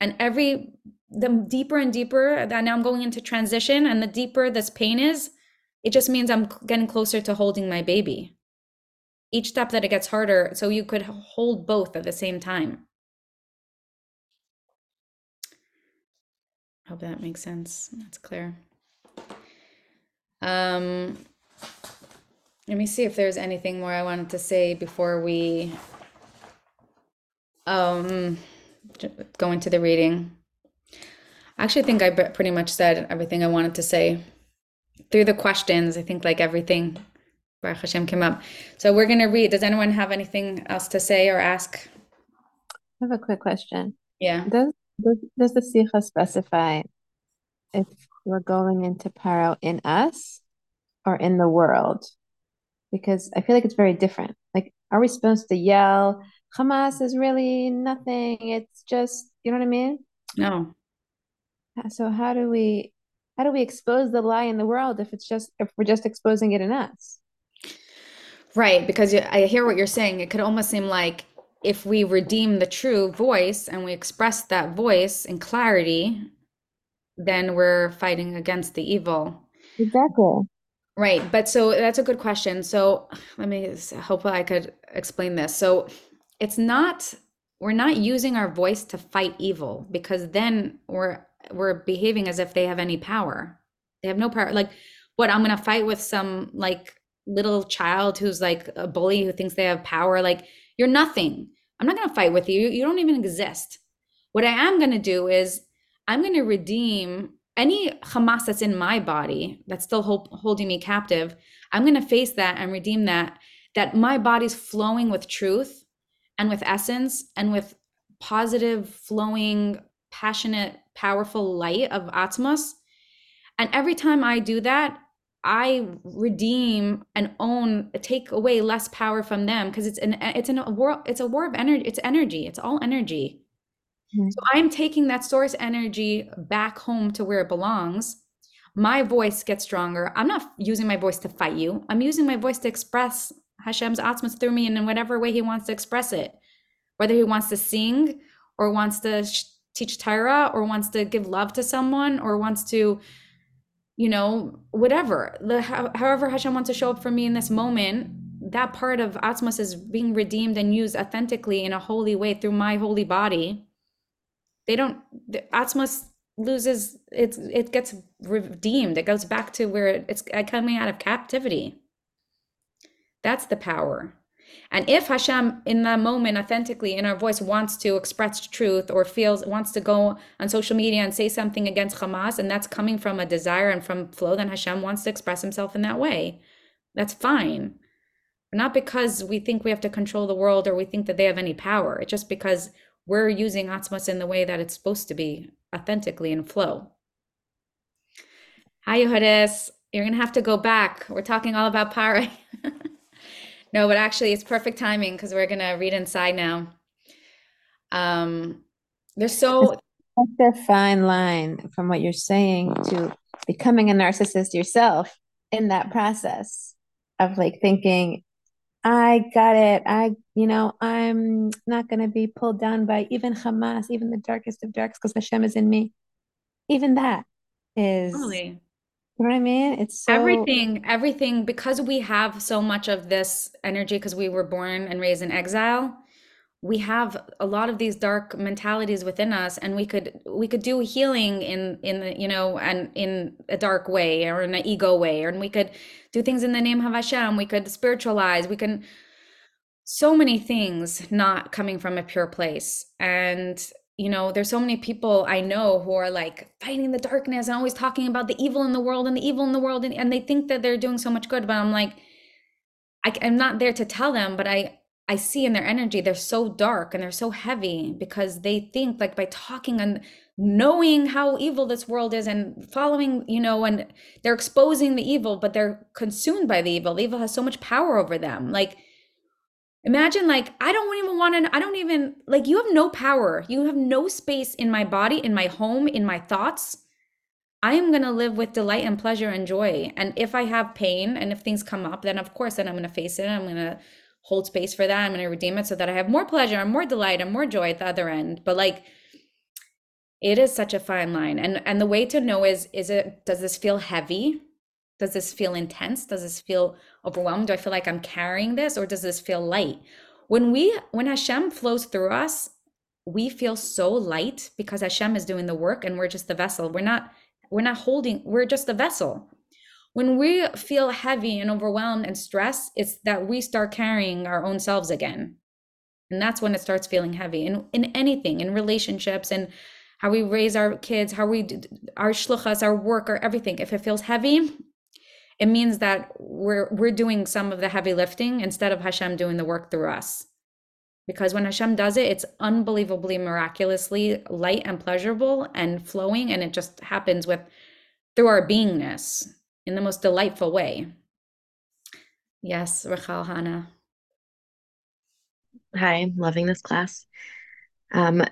and every the deeper and deeper that now I'm going into transition and the deeper this pain is, it just means I'm getting closer to holding my baby. Each step that it gets harder, so you could hold both at the same time. Hope that makes sense. That's clear. Um, let me see if there's anything more I wanted to say before we um go into the reading. I actually think I pretty much said everything I wanted to say through the questions. I think like everything Baruch Hashem came up. So we're going to read. Does anyone have anything else to say or ask? I have a quick question. Yeah. Does does, does the Sikha specify if we're going into paro in us or in the world? Because I feel like it's very different. Like, are we supposed to yell, Hamas is really nothing? It's just, you know what I mean? No. So how do we how do we expose the lie in the world if it's just if we're just exposing it in us? Right, because I hear what you're saying. It could almost seem like if we redeem the true voice and we express that voice in clarity, then we're fighting against the evil. Exactly. Right. But so that's a good question. So let me hope I could explain this. So it's not, we're not using our voice to fight evil because then we're were behaving as if they have any power. They have no power. Like, what I'm gonna fight with some like little child who's like a bully who thinks they have power. Like, you're nothing. I'm not gonna fight with you. You don't even exist. What I am gonna do is I'm gonna redeem any Hamas that's in my body that's still hold, holding me captive. I'm gonna face that and redeem that. That my body's flowing with truth and with essence and with positive flowing passionate, powerful light of Atzmos. And every time I do that, I redeem and own, take away less power from them because it's an it's an, a war it's a war of energy. It's energy. It's all energy. Mm-hmm. So I'm taking that source energy back home to where it belongs. My voice gets stronger. I'm not using my voice to fight you. I'm using my voice to express Hashem's Atzmos through me and in whatever way He wants to express it. Whether He wants to sing or wants to teach Torah or wants to give love to someone or wants to, you know, whatever. The, however Hashem wants to show up for me in this moment, that part of Atzmos is being redeemed and used authentically in a holy way through my holy body. They don't, the Atzmos loses, it's, it gets redeemed. It goes back to where it's coming out of captivity. That's the power. And if Hashem in that moment authentically in our voice wants to express truth or feels wants to go on social media and say something against Hamas and that's coming from a desire and from flow, then Hashem wants to express himself in that way. That's fine. Not because we think we have to control the world or we think that they have any power. It's just because we're using Atzmos in the way that it's supposed to be authentically in flow. Hi, Yohadis. You're gonna have to go back. We're talking all about Pare. *laughs* No, but actually, it's perfect timing because we're gonna read inside now. Um, there's so Such a fine line from what you're saying to becoming a narcissist yourself in that process of like thinking, I got it. I, you know, I'm not going to be pulled down by even Hamas, even the darkest of darks, because Hashem is in me. Even that is, you know what I mean? It's so, Everything, everything, because we have so much of this energy because we were born and raised in exile, we have a lot of these dark mentalities within us, and we could we could do healing in in the, you know, and in a dark way or in an ego way, and we could do things in the name of Hashem. We could spiritualize. We can so many things not coming from a pure place. And you know, there's so many people I know who are like fighting the darkness and always talking about the evil in the world and the evil in the world, and, and they think that they're doing so much good. But I'm like, I, I'm not there to tell them, but I I see in their energy they're so dark and they're so heavy because they think like by talking and knowing how evil this world is and following, you know, and they're exposing the evil, but they're consumed by the evil. The evil has so much power over them. Like imagine like I don't even want to I don't even like you have no power. You have no space in my body, in my home, in my thoughts. I am going to live with delight and pleasure and joy. And if I have pain and if things come up, then of course then I'm going to face it. I'm going to hold space for that. I'm going to redeem it so that I have more pleasure and more delight and more joy at the other end. But like it is such a fine line. And and the way to know is is it does this feel heavy? Does this feel intense? Does this feel overwhelmed? Do I feel like I'm carrying this or does this feel light? When we when Hashem flows through us, we feel so light because Hashem is doing the work and we're just the vessel. We're not we're not holding, we're just the vessel. When we feel heavy and overwhelmed and stressed, it's that we start carrying our own selves again. And that's when it starts feeling heavy in, in anything, in relationships and how we raise our kids, how we our shlichus, our work, or everything. If it feels heavy, it means that we're we're doing some of the heavy lifting instead of Hashem doing the work through us. Because when Hashem does it, it's unbelievably miraculously light and pleasurable and flowing, and it just happens with through our beingness in the most delightful way. Yes, Rachel Hannah. Hi, loving this class. Um,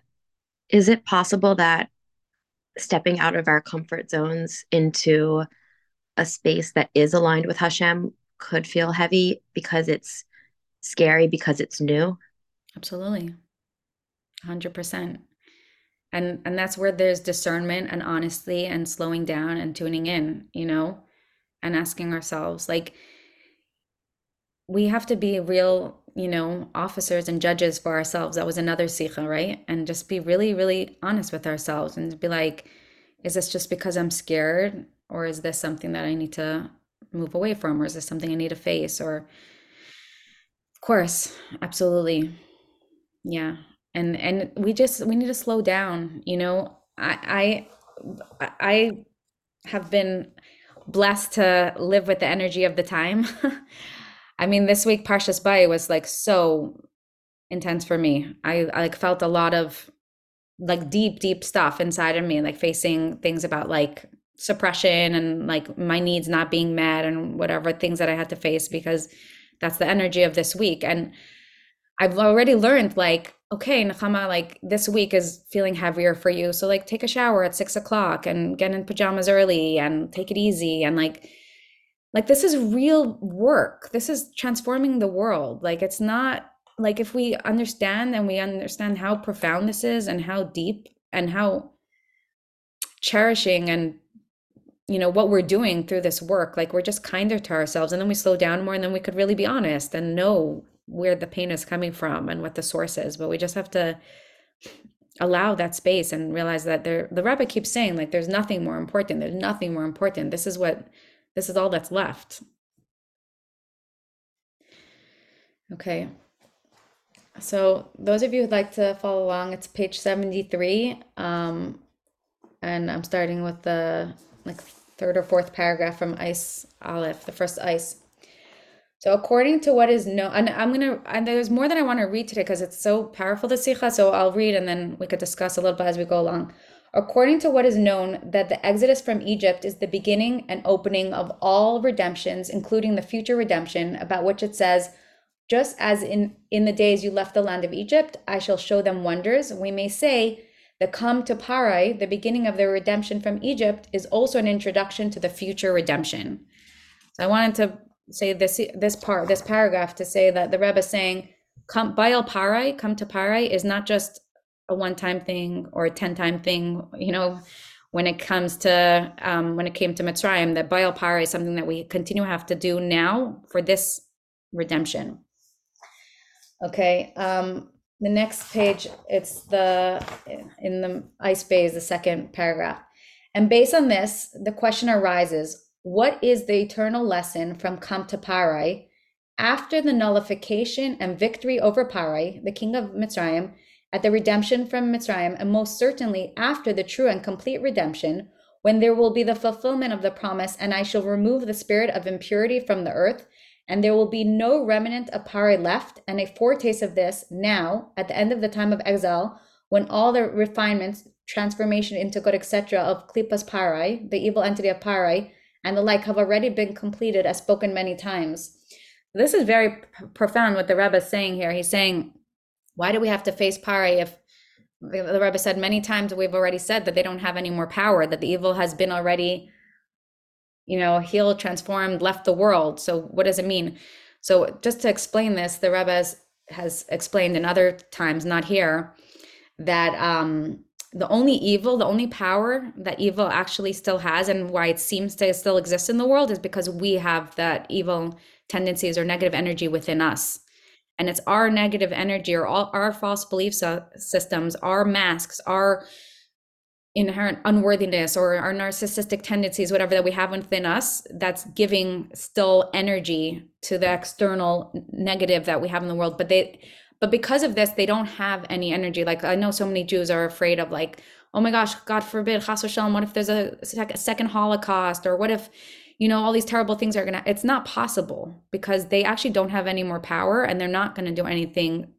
is it possible that stepping out of our comfort zones into a space that is aligned with Hashem could feel heavy because it's scary, because it's new? Absolutely. 100%. And and that's where there's discernment and honesty and slowing down and tuning in, you know, and asking ourselves like we have to be real, you know, officers and judges for ourselves. That was another sikha, right? And just be really, really honest with ourselves and be like, is this just because I'm scared? Or is this something that I need to move away from? Or is this something I need to face? Or, of course, absolutely. Yeah. And, and we just, we need to slow down. You know, I, I, I have been blessed to live with the energy of the time. *laughs* I mean, this week Parshas Bayit was like so intense for me. I like felt a lot of like deep, deep stuff inside of me, like facing things about like suppression and like my needs not being met and whatever things that I had to face because that's the energy of this week. And I've already learned like, okay, Nechama, like this week is feeling heavier for you. So like take a shower at six o'clock and get in pajamas early and take it easy and like like this is real work. This is transforming the world. Like it's not like if we understand and we understand how profound this is and how deep and how cherishing and you know what we're doing through this work like we're just kinder to ourselves and then we slow down more and then we could really be honest and know where the pain is coming from and what the source is but we just have to allow that space and realize that there the rabbi keeps saying like there's nothing more important there's nothing more important. This is what this is all that's left. Okay. So those of you who'd like to follow along it's page 73 um and i'm starting with the like third or fourth paragraph from ice aleph the first ice so according to what is known, and I'm gonna, and there's more than I want to read today because it's so powerful, the sikha. So I'll read and then we could discuss a little bit as we go along. according to what is known that the exodus from Egypt is the beginning and opening of all redemptions, including the future redemption, about which it says, just as in, in the days you left the land of Egypt, I shall show them wonders. We may say, the come to Parai, the beginning of the redemption from Egypt, is also an introduction to the future redemption. So I wanted to say this this part, this paragraph, to say that the Rebbe is saying, "Come, Bo el Parai, come to Parai," is not just a one-time thing or a ten-time thing. You know, when it comes to um, when it came to Mitzrayim, that Bo el Parai is something that we continue have to do now for this redemption. Okay. Um, the next page, it's the in the ice bay is the second paragraph. And based on this, the question arises, what is the eternal lesson from Kam to Parai after the nullification and victory over Parai, the king of Mitzrayim, at the redemption from Mitzrayim, and most certainly after the true and complete redemption, when there will be the fulfillment of the promise, and I shall remove the spirit of impurity from the earth, and there will be no remnant of Pari left, and a foretaste of this now, at the end of the time of exile, when all the refinements, transformation into good, etc., of Klipas Pari, the evil entity of Pari, and the like have already been completed, as spoken many times. This is very p- profound what the Rebbe is saying here. He's saying, why do we have to face Pari if the the Rebbe said many times we've already said that they don't have any more power, that the evil has been already you know, healed, transformed, left the world. So what does it mean? So just to explain this, the Rebbe has, has explained in other times, not here, that um, the only evil, the only power that evil actually still has, and why it seems to still exist in the world, is because we have that evil tendencies or negative energy within us. And it's our negative energy or all our false belief systems, our masks, our inherent unworthiness or our narcissistic tendencies, whatever that we have within us, that's giving still energy to the external negative that we have in the world. But they, but because of this, they don't have any energy. Like I know so many Jews are afraid of like, oh my gosh, God forbid, chas v'shalom, what if there's a sec- second Holocaust, or what if, you know, all these terrible things are gonna? It's not possible because they actually don't have any more power, and they're not gonna do anything.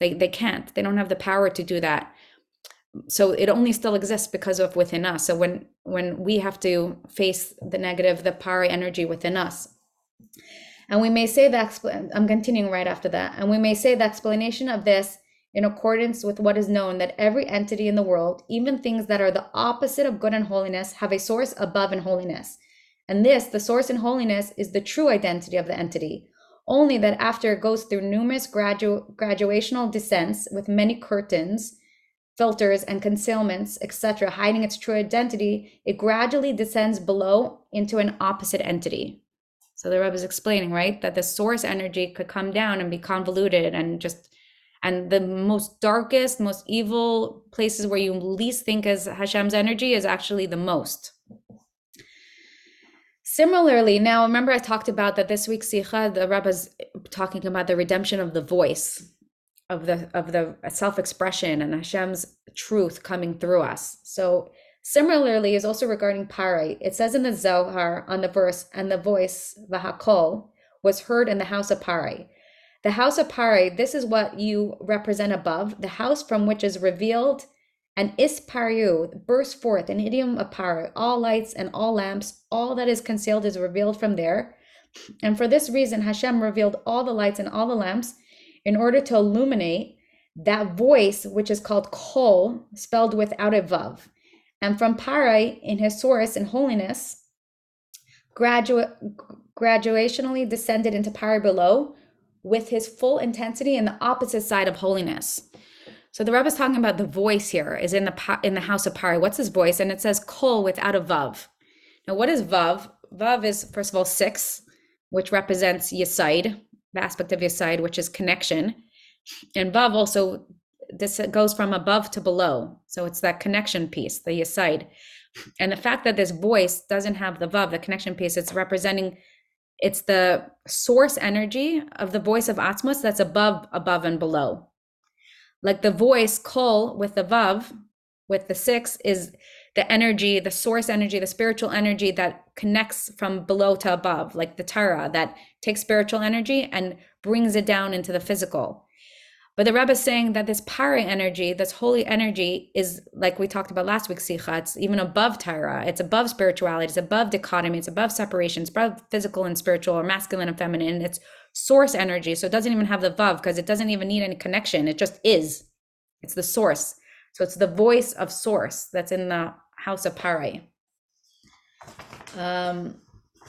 They they can't. They don't have the power to do that so it only still exists because of within us. So when when we have to face the negative the pari energy within us. And we may say that i'm continuing right after that. And we may say the explanation of this in accordance with what is known that every entity in the world even things that are the opposite of good and holiness have a source above in holiness. And this the source in holiness is the true identity of the entity. Only that after it goes through numerous gradu- graduational descents with many curtains filters and concealments, etc., hiding its true identity, it gradually descends below into an opposite entity. So the Rebbe is explaining, right, that the source energy could come down and be convoluted and just and the most darkest, most evil places where you least think is Hashem's energy is actually the most. Similarly, now remember I talked about that this week's Sikha, the Rebbe is talking about the redemption of the voice of the of the self-expression and Hashem's truth coming through us. So similarly is also regarding Parai. It says in the Zohar on the verse, and the voice, Vahakol, was heard in the house of Parai. The house of Parai, this is what you represent above, the house from which is revealed and Ispariu burst forth an idiom of Parai. All lights and all lamps, all that is concealed is revealed from there. And for this reason, Hashem revealed all the lights and all the lamps in order to illuminate that voice, which is called kol, spelled without a vav. And from Parai, in his source in holiness, graduate graduationally descended into Parai below with his full intensity in the opposite side of holiness. So the Rebbe is talking about the voice here is in the in the house of Parai. What's his voice? And it says kol without a vav. Now, what is vav? Vav is first of all six, which represents Yesod, aspect of Yesod, which is connection. And Vav also this goes from above to below. So it's that connection piece, the side. And the fact that this voice doesn't have the Vav, the connection piece, it's representing it's the source energy of the voice of Atzmos that's above, above, and below. Like the voice, Kol, with the Vav, with the six, is the energy, the source energy, the spiritual energy that connects from below to above, like the Torah that takes spiritual energy and brings it down into the physical. But the Rebbe is saying that this para energy, this holy energy, is like we talked about last week, Sicha, it's even above Torah. It's above spirituality, it's above dichotomy, it's above separation, it's above physical and spiritual or masculine and feminine. It's source energy. So it doesn't even have the Vav because it doesn't even need any connection. It just is. It's the source. So it's the voice of source that's in the house of Pare. Um,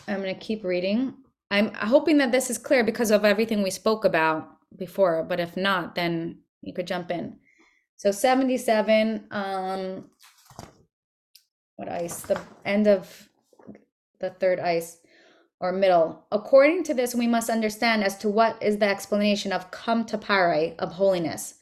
I'm going to keep reading. I'm hoping that this is clear because of everything we spoke about before, but if not, then you could jump in. So 77, um, what ice? The end of the third ice or middle. According to this, we must understand as to what is the explanation of come to pare of holiness.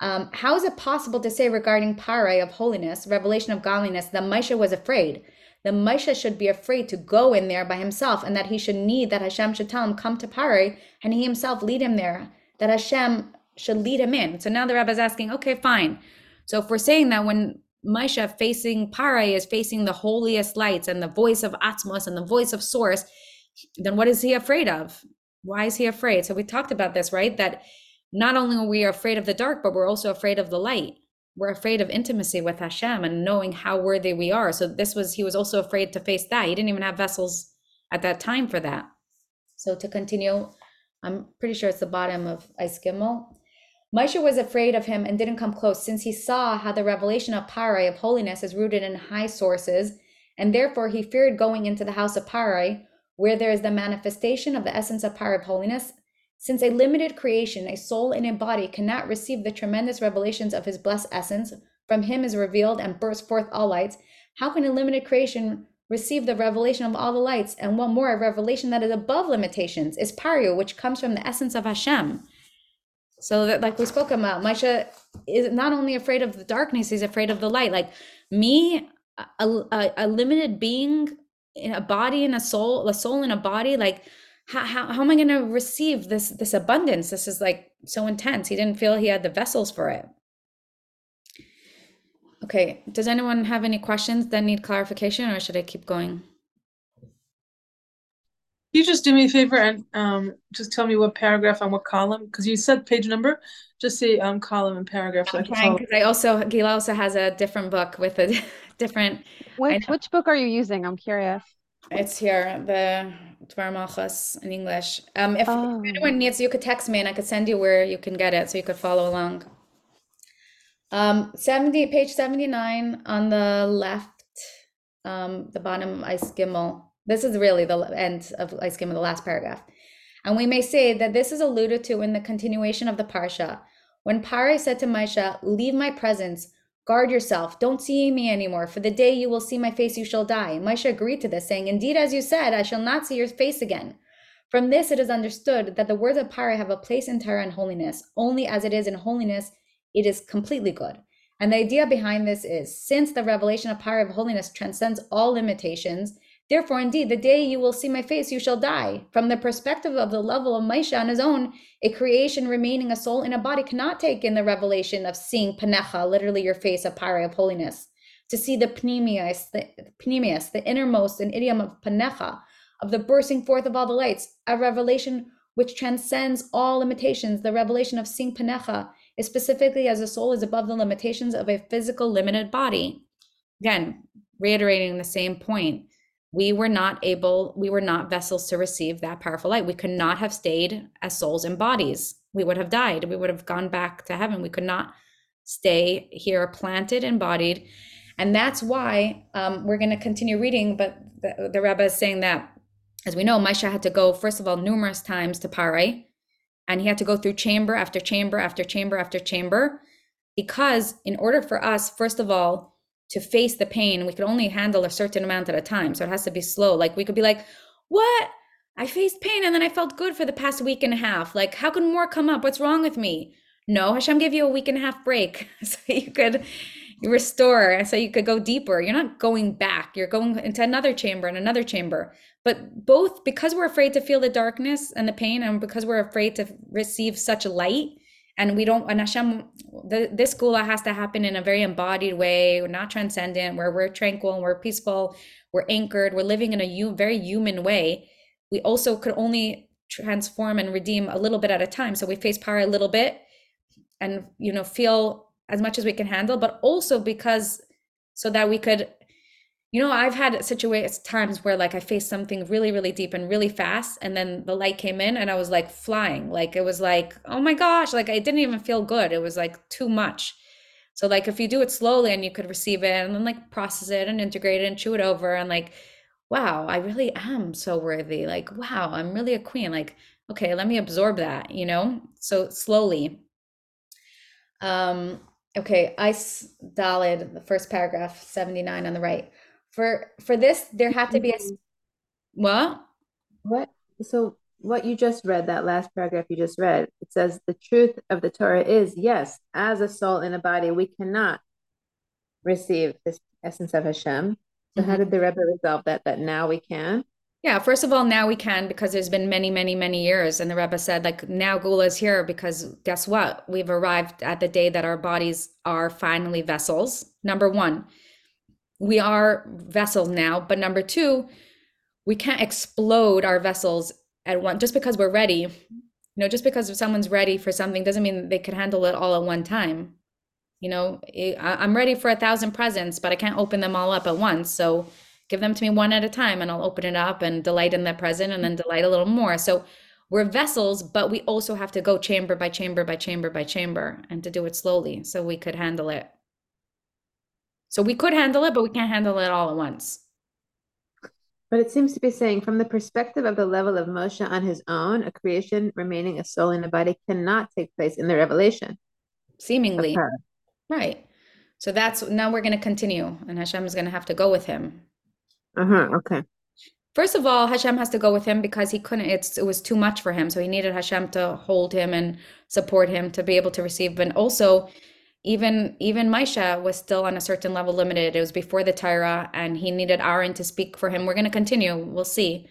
Um, how is it possible to say regarding pare of holiness, revelation of godliness, that Moshe was afraid? The Moshe should be afraid to go in there by himself, and that he should need that Hashem should tell him come to pare, and he himself lead him there. That Hashem should lead him in. So now the rabbi is asking, okay, fine. So if we're saying that when Moshe facing Pare is facing the holiest lights and the voice of Atzmos and the voice of Source, then what is he afraid of? Why is he afraid? So we talked about this, right? That not only are we afraid of the dark, but we're also afraid of the light. We're afraid of intimacy with Hashem and knowing how worthy we are. So this was he was also afraid to face that. He didn't even have vessels at that time for that. So to continue, I'm pretty sure it's the bottom of Ice Gimel. Moshe was afraid of him and didn't come close, since he saw how the revelation of Pare of holiness is rooted in high sources, and therefore he feared going into the house of Pare, where there is the manifestation of the essence of Pare of holiness. Since a limited creation, a soul and a body, cannot receive the tremendous revelations of his blessed essence, from him is revealed and bursts forth all lights. How can a limited creation receive the revelation of all the lights? And one more, a revelation that is above limitations is Pario, which comes from the essence of Hashem. So that like we spoke about, Moshe is not only afraid of the darkness, he's afraid of the light. Like me, a, a, a limited being in a body and a soul, a soul in a body, like how, how, how am I going to receive this this abundance? This is like so intense. He didn't feel he had the vessels for it. Okay, does anyone have any questions that need clarification or should I keep going? you just do me a favor and um, just tell me what paragraph on what column? Because you said page number. Just say um, column and paragraph. So I'm trying I also Gila also has a different book with a *laughs* different. Which which book are you using? I'm curious. It's here, the Dvar in English. Um, if, oh. if anyone needs, you could text me and I could send you where you can get it so you could follow along. Um, 70, page 79 on the left, um, the bottom ice gimel. This is really the end of I skim of the last paragraph. And we may say that this is alluded to in the continuation of the parsha. When Pare said to Moshe, Leave my presence, guard yourself, don't see me anymore, for the day you will see my face, you shall die. Moshe agreed to this, saying, Indeed, as you said, I shall not see your face again. From this, it is understood that the words of Pare have a place in Torah and holiness. Only as it is in holiness, it is completely good. And the idea behind this is since the revelation of Pare of holiness transcends all limitations, Therefore, indeed, the day you will see my face, you shall die. From the perspective of the level of Moshe on his own, a creation remaining a soul in a body cannot take in the revelation of seeing panecha, literally your face, a pyre of holiness. To see the pnimius, the pnimius, the innermost and idiom of panecha, of the bursting forth of all the lights, a revelation which transcends all limitations. The revelation of seeing panecha is specifically as the soul is above the limitations of a physical limited body. Again, reiterating the same point we were not able, we were not vessels to receive that powerful light. We could not have stayed as souls and bodies. We would have died. We would have gone back to heaven. We could not stay here planted, embodied. And that's why um, we're going to continue reading. But the, the is saying that, as we know, Moshe had to go, first of all, numerous times to Pare, and he had to go through chamber after chamber after chamber after chamber. Because in order for us, first of all, to face the pain we could only handle a certain amount at a time. So it has to be slow. Like we could be like what? I faced pain and then i felt good for the past week and a half. Like how can more come up? What's wrong with me? No hashem gave you a week and a half break. *laughs* So you could restore so you could go deeper. You're not going back. You're going into another chamber and another chamber. But both because we're afraid to feel the darkness and the pain and because we're afraid to receive such light and we don't and Hashem the, this geula has to happen in a very embodied way, we're not transcendent, where we're tranquil and we're peaceful, we're anchored, we're living in a u- very human way. We also could only transform and redeem a little bit at a time. So we face power a little bit, and you know feel as much as we can handle, but also because so that we could you know i've had situations times where like i faced something really really deep and really fast and then the light came in and i was like flying. Like it was like oh my gosh like i didn't even feel good. It was like too much. So like if you do it slowly and you could receive it and then like process it and integrate it and chew it over and like wow i really am so worthy. Like wow i'm really a queen. Like okay let me absorb that you know? So slowly. Um okay ice dalid the first paragraph 79 on the right for for this there had to be a what What? So what you just read, that last paragraph you just read, it says the truth of the Torah is yes, as a soul in a body, we cannot receive this essence of Hashem. So how Mhm. did the Rebbe resolve that? That now we can? Yeah, first of all, now we can because there's been many, many, many years. And the Rebbe said, like, now Geula is here because guess what? We've arrived at the day that our bodies are finally vessels. Number one, we are vessels now. But number two, we can't explode our vessels at one just because we're ready. You know, just because someone's ready for something doesn't mean they can handle it all at one time. You know, I'm ready for a thousand presents, but I can't open them all up at once. So give them to me one at a time and I'll open it up and delight in the present and then delight a little more. So we're vessels, but we also have to go chamber by chamber by chamber by chamber and to do it slowly so we could handle it. So we could handle it, but we can't handle it all at once. But it seems to be saying, from the perspective of the level of Moshe on his own, a creation remaining a soul in a body cannot take place in the revelation Seemingly. Right. So that's now we're going to continue and Hashem is going to have to go with him. Uh-huh, okay. First of all, Hashem has to go with him because he couldn't, it's, it was too much for him. So he needed Hashem to hold him and support him to be able to receive. But also, even even Moshe was still on a certain level limited. It was before the Torah, and he needed Aaron to speak for him. We're going to continue. We'll see.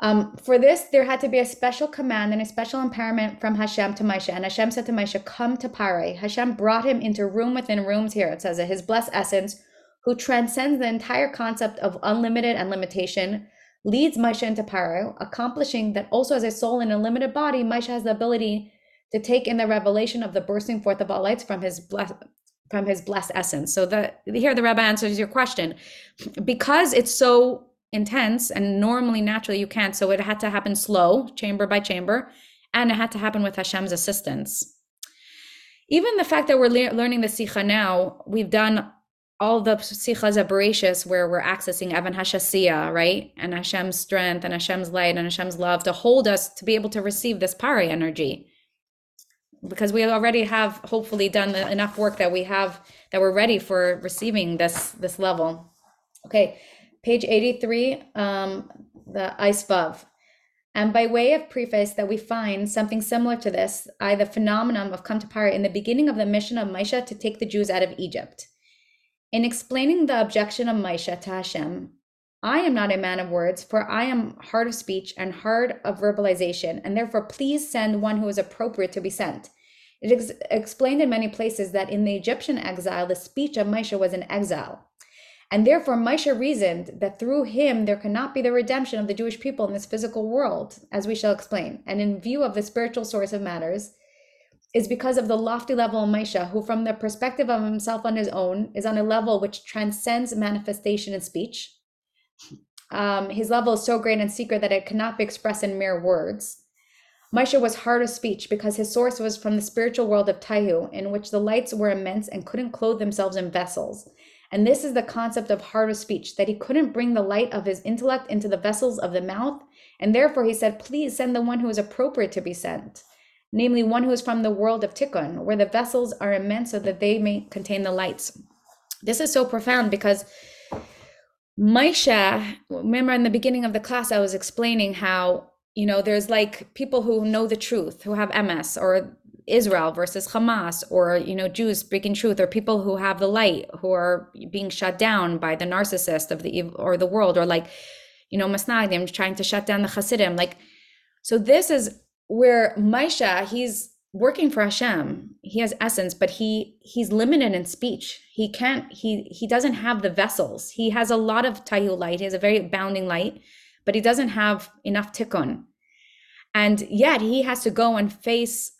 Um, for this, there had to be a special command and a special empowerment from Hashem to Moshe. And Hashem said to Moshe, Come to Pare. Hashem brought him into room within rooms here. It says that his blessed essence, who transcends the entire concept of unlimited and limitation, leads Moshe into Pare, accomplishing that also as a soul in a limited body, Moshe has the ability to take in the revelation of the bursting forth of all lights from his blessed from his blessed essence. So the here the Rebbe answers your question. Because it's so intense and normally naturally you can't, so it had to happen slow, chamber by chamber, and it had to happen with Hashem's assistance. Even the fact that we're le- learning the Sicha now, we've done all the Sikhas Bereshis where we're accessing Evan Hashasiya, right? And Hashem's strength and Hashem's light and Hashem's love to hold us to be able to receive this Pari energy because we already have hopefully done the, enough work that we have that we're ready for receiving this this level. Okay page 83 um the vav and by way of preface that we find something similar to this i the phenomenon of Kamtapara in the beginning of the mission of Moshe to take the Jews out of Egypt. In explaining the objection of Moshe to Hashem I am not a man of words, for I am hard of speech and hard of verbalization, and therefore please send one who is appropriate to be sent. It is explained in many places that in the Egyptian exile, the speech of Moshe was in exile. And therefore, Moshe reasoned that through him there cannot be the redemption of the Jewish people in this physical world, as we shall explain. And in view of the spiritual source of matters, is because of the lofty level of Moshe, who, from the perspective of himself on his own, is on a level which transcends manifestation in speech. Um, his level is so great and secret that it cannot be expressed in mere words. Moshe was hard of speech because his source was from the spiritual world of Tohu, in which the lights were immense and couldn't clothe themselves in vessels. And this is the concept of hard of speech, that he couldn't bring the light of his intellect into the vessels of the mouth, and therefore he said, Please send the one who is appropriate to be sent, namely one who is from the world of Tikkun, where the vessels are immense so that they may contain the lights. This is so profound because Moshe, remember in the beginning of the class, I was explaining how, you know, there's like people who know the truth, who have emes, or Israel versus Hamas, or, you know, Jews speaking truth, or people who have the light, who are being shut down by the narcissist of the or the world, or like, you know, Misnagdim trying to shut down the Hasidim. Like, so this is where Moshe, he's working for Hashem. He has essence, but he he's limited in speech. He can't. He he doesn't have the vessels. He has a lot of tohu light. He has a very abounding light, but he doesn't have enough tikkun. And yet he has to go and face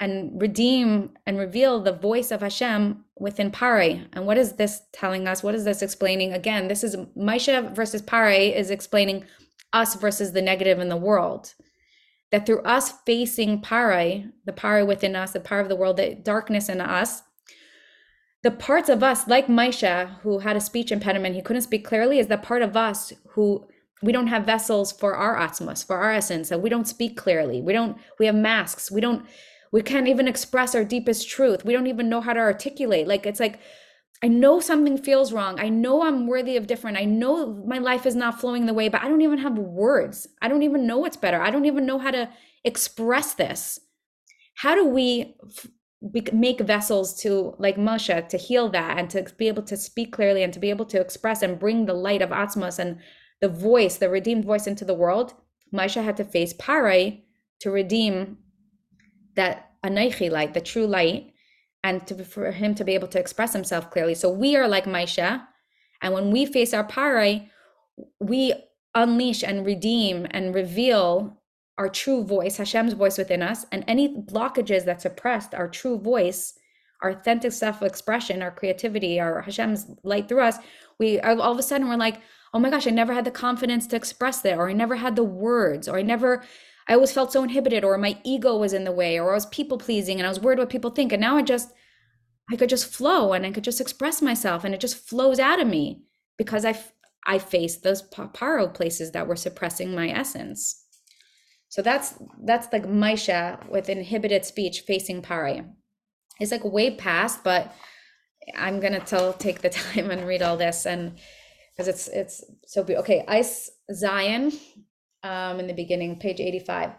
and redeem and reveal the voice of Hashem within Pare. And what is this telling us? What is this explaining? Again, this is Moshe versus Pare is explaining us versus the negative in the world. That through us facing Pare, the Pare within us, the power of the world, the darkness in us, the parts of us, like Moshe, who had a speech impediment, he couldn't speak clearly, is the part of us who we don't have vessels for our atzmos for our essence, and we don't speak clearly. We don't, we have masks. We don't, we can't even express our deepest truth. We don't even know how to articulate. Like, it's like, I know something feels wrong. I know I'm worthy of different. I know my life is not flowing the way, but I don't even have words. I don't even know what's better. I don't even know how to express this. How do we make vessels to like Moshe to heal that and to be able to speak clearly and to be able to express and bring the light of Atzmos and the voice, the redeemed voice into the world. Moshe had to face Parai to redeem that Anochi light, the true light, and to, for him to be able to express himself clearly. So we are like Moshe, and when we face our Parai, we unleash and redeem and reveal our true voice, Hashem's voice within us, and any blockages that suppressed our true voice, our authentic self expression, our creativity, our Hashem's light through us, we all of a sudden we're like, oh my gosh, I never had the confidence to express that, or I never had the words, or I never, I always felt so inhibited, or my ego was in the way, or I was people pleasing and I was worried what people think. And now I just, I could just flow and I could just express myself and it just flows out of me because I, I faced those paro places that were suppressing my essence. So that's that's like Moshe with inhibited speech facing Pare. It's like way past, but I'm gonna tell take the *laughs* time and read all this and because it's it's so beautiful. Okay, Ice Zion, um, in the beginning, page 85.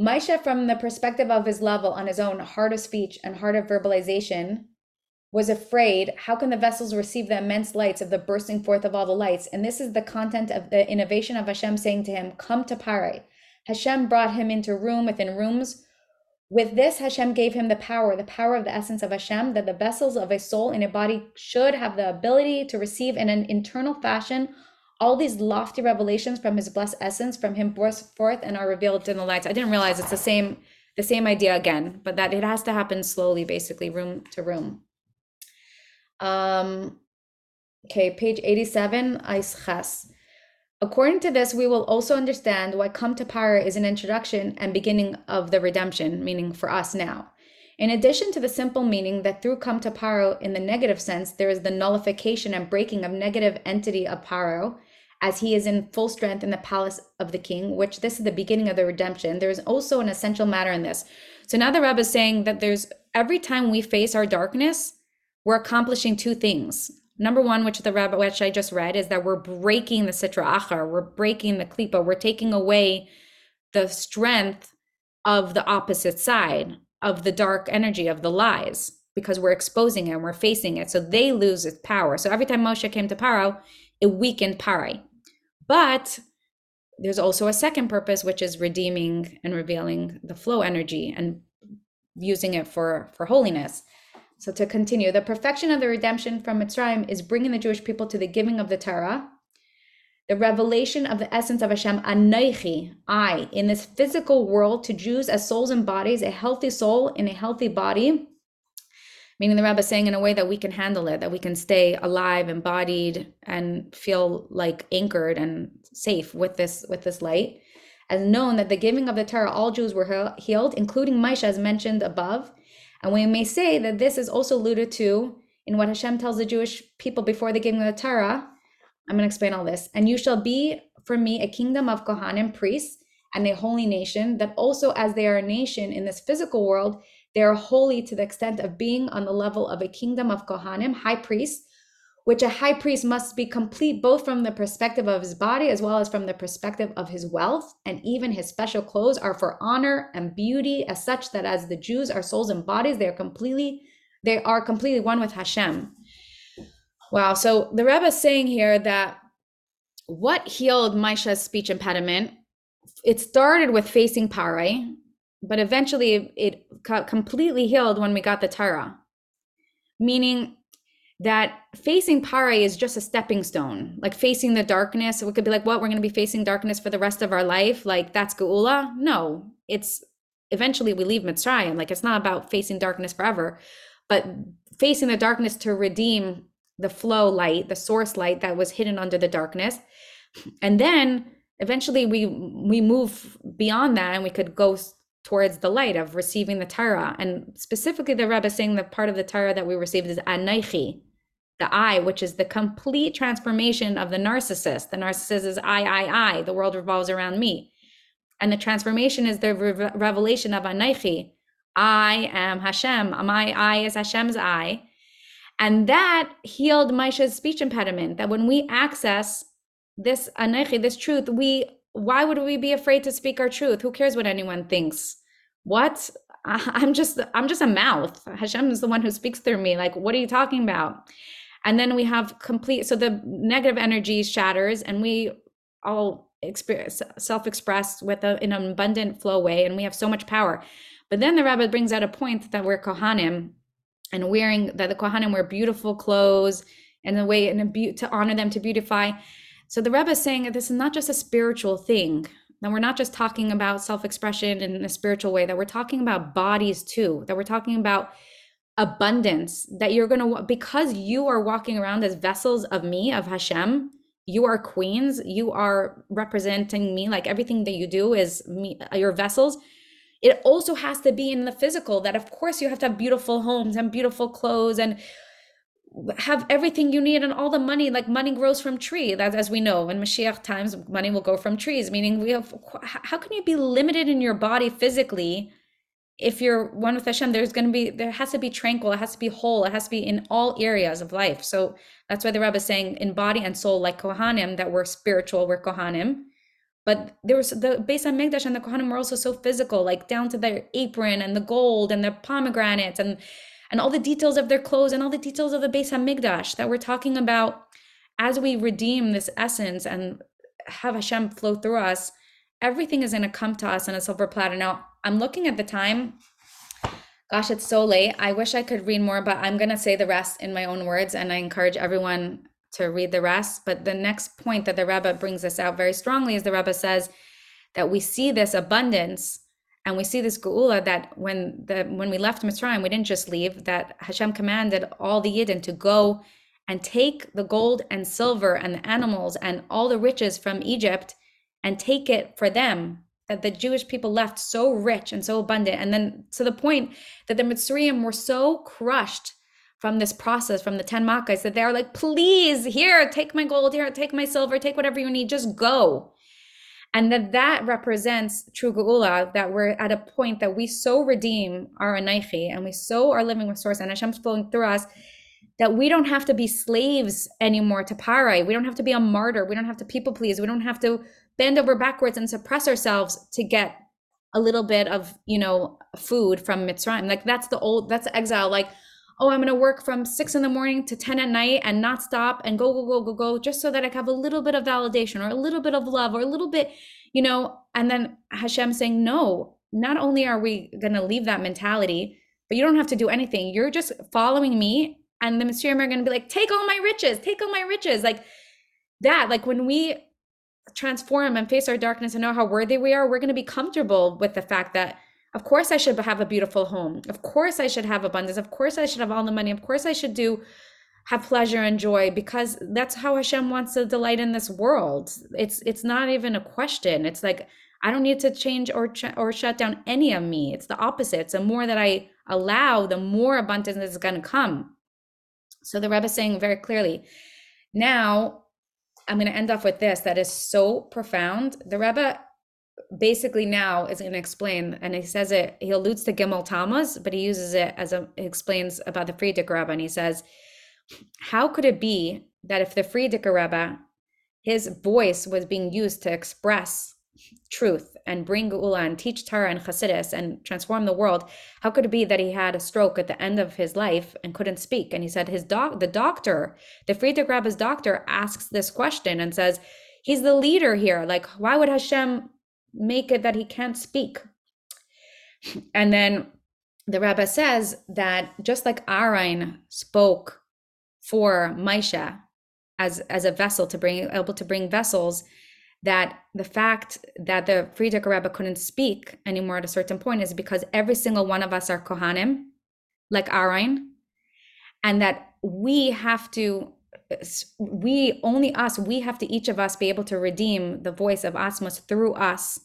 Moshe, from the perspective of his level on his own heart of speech and heart of verbalization, was afraid how can the vessels receive the immense lights of the bursting forth of all the lights? And this is the content of the innovation of Hashem saying to him, Come to Pare. Hashem brought him into room within rooms. With this, Hashem gave him the power, the power of the essence of Hashem, that the vessels of a soul in a body should have the ability to receive in an internal fashion all these lofty revelations from his blessed essence, from him burst forth and are revealed in the lights. I didn't realize it's the same, the same idea again, but that it has to happen slowly, basically, room to room. Um, okay, page 87, Ches. According to this, we will also understand why come to power is an introduction and beginning of the redemption, meaning for us now. In addition to the simple meaning that through come to paro in the negative sense, there is the nullification and breaking of negative entity of paro, as he is in full strength in the palace of the king, which this is the beginning of the redemption. There is also an essential matter in this. So now the Rebbe is saying that there's every time we face our darkness, we're accomplishing two things. Number one, which the rabbi, which I just read, is that we're breaking the sitra achra, we're breaking the klipa, we're taking away the strength of the opposite side of the dark energy of the lies because we're exposing it and we're facing it. So they lose its power. So every time Moshe came to Paro, it weakened Parai. But there's also a second purpose, which is redeeming and revealing the flow energy and using it for for holiness. So to continue, the perfection of the redemption from Mitzrayim is bringing the Jewish people to the giving of the Torah, the revelation of the essence of Hashem, Anochi, I, in this physical world to Jews as souls and bodies, a healthy soul in a healthy body, meaning the Rebbe is saying in a way that we can handle it, that we can stay alive, embodied, and feel like anchored and safe with this with this light. As known that the giving of the Torah, all Jews were healed, including Moshe, as mentioned above, and we may say that this is also alluded to in what Hashem tells the Jewish people before the giving of the Torah. I'm going to explain all this. And you shall be for me a kingdom of Kohanim, priests, and a holy nation, that also as they are a nation in this physical world, they are holy to the extent of being on the level of a kingdom of Kohanim, high priests, which a high priest must be complete both from the perspective of his body as well as from the perspective of his wealth. And even his special clothes are for honor and beauty, as such that as the Jews are souls and bodies, they are completely they are completely one with Hashem. Wow. So the Rebbe is saying here that what healed Moshe's speech impediment, it started with facing Pare, but eventually it completely healed when we got the Torah. Meaning that facing pare is just a stepping stone like facing the darkness We could be like what we're going to be facing darkness for the rest of our life like that's geula no it's eventually we leave Mitzrayim. Like it's not about facing darkness forever, but facing the darkness to redeem the flow light, the source light that was hidden under the darkness. And then eventually we we move beyond that and we could go towards the light of receiving the Torah. And specifically the Rebbe saying the part of the Torah that we received is Anochi, the I, which is the complete transformation of the narcissist. The narcissist is I, I, I. The world revolves around me. And the transformation is the re- revelation of Anochi. I am Hashem. My I is Hashem's I. And that healed Moshe's speech impediment. That when we access this Anochi, this truth, we why would we be afraid to speak our truth? Who cares what anyone thinks? What? *laughs* I'm just I'm just a mouth. Hashem is the one who speaks through me. Like, what are you talking about? And then we have complete so the negative energy shatters and we all experience self-express with a, in an abundant flow way and we have so much power but then the rabbi brings out a point that we're kohanim and wearing that the kohanim wear beautiful clothes and the way and a be- to honor them to beautify so the Rebbe is saying that this is not just a spiritual thing. That we're not just talking about self-expression in a spiritual way. That we're talking about bodies too. That we're talking about abundance that you're going to because you are walking around as vessels of me of Hashem you are queens you are representing me like everything that you do is me uh, your vessels. It also has to be in the physical that of course you have to have beautiful homes and beautiful clothes and have everything you need and all the money like money grows from tree that as we know in Mashiach times money will go from trees meaning we have how can you be limited in your body physically if you're one with Hashem, there's going to be, there has to be tranquil, it has to be whole, it has to be in all areas of life. So that's why the Rebbe is saying in body and soul, like Kohanim, that we're spiritual, we're Kohanim. But there was the Beis Hamikdash and the Kohanim were also so physical, like down to their apron and the gold and the pomegranates and and all the details of their clothes and all the details of the Beis Hamikdash that we're talking about as we redeem this essence and have Hashem flow through us everything is going to come to us on a silver platter. Now, I'm looking at the time. Gosh, it's so late. I wish I could read more, but I'm going to say the rest in my own words, and I encourage everyone to read the rest. But the next point that the Rebbe brings us out very strongly is the Rebbe says that we see this abundance and we see this geula that when the when we left Mitzrayim, we didn't just leave. That Hashem commanded all the Yidden to go and take the gold and silver and the animals and all the riches from Egypt and take it for them that the Jewish people left so rich and so abundant. And then to the point that the Mitzrayim were so crushed from this process, from the 10 Makkahs, that they're like, please, here, take my gold, here, take my silver, take whatever you need, just go. And that that represents true Geula, that we're at a point that we so redeem our Anochi and we so are living with Source and Hashem's flowing through us that we don't have to be slaves anymore to Parai. We don't have to be a martyr. We don't have to people please. We don't have to bend over backwards and suppress ourselves to get a little bit of you know food from Mitzrayim. Like that's the old that's exile. Like oh, I'm gonna work from six in the morning to ten at night and not stop and go go go go go just so that I have a little bit of validation or a little bit of love or a little bit you know. And then Hashem saying no. Not only are we gonna leave that mentality, but you don't have to do anything. You're just following me, and the Mitzrayim are gonna be like, take all my riches, take all my riches, like that. Like when we transform and face our darkness and know how worthy we are, we're going to be comfortable with the fact that, of course, I should have a beautiful home. Of course, I should have abundance. Of course, I should have all the money. Of course, I should do have pleasure and joy because that's how Hashem wants to delight in this world. It's it's not even a question. It's like I don't need to change or ch- or shut down any of me. It's the opposite. The more that I allow, the more abundance is going to come. So the Rebbe is saying very clearly, now I'm going to end off with this that is so profound. The Rebbe basically now is going to explain, and he says it, he alludes to Gimel Tammuz, but he uses it as a, explains about the Frierdiker Rebbe, and he says, how could it be that if the Frierdiker Rebbe, his voice was being used to express truth and bring Geula and teach Torah and Chassidus and transform the world, how could it be that he had a stroke at the end of his life and couldn't speak? And he said his doc, the doctor, the Frierdiker Rebbe's doctor, asks this question and says, he's the leader here. Like, why would Hashem make it that he can't speak? And then the Rebbe says that just like Aaron spoke for Moshe as as a vessel to bring able to bring vessels that the fact that the Frierdiker Rebbe couldn't speak anymore at a certain point is because every single one of us are Kohanim, like Aaron, and that we have to, we only us, we have to each of us be able to redeem the voice of Atzmos through us,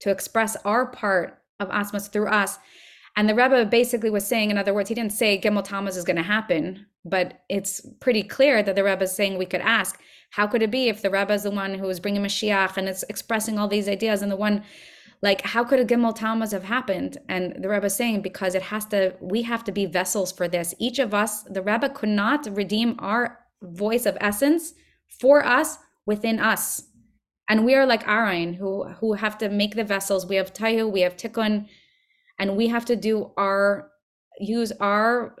to express our part of Atzmos through us. And the Rebbe basically was saying, in other words, he didn't say Gimel Tammuz is going to happen, but it's pretty clear that the Rebbe is saying we could ask, how could it be if the Rebbe is the one who is bringing Mashiach and is expressing all these ideas and the one, like, how could a Gimel Tammuz have happened? And the Rebbe is saying, because it has to, we have to be vessels for this. Each of us, the Rebbe could not redeem our voice of essence for us within us. And we are like Aaron, who who have to make the vessels. We have Tohu, we have Tikkun, and we have to do our use our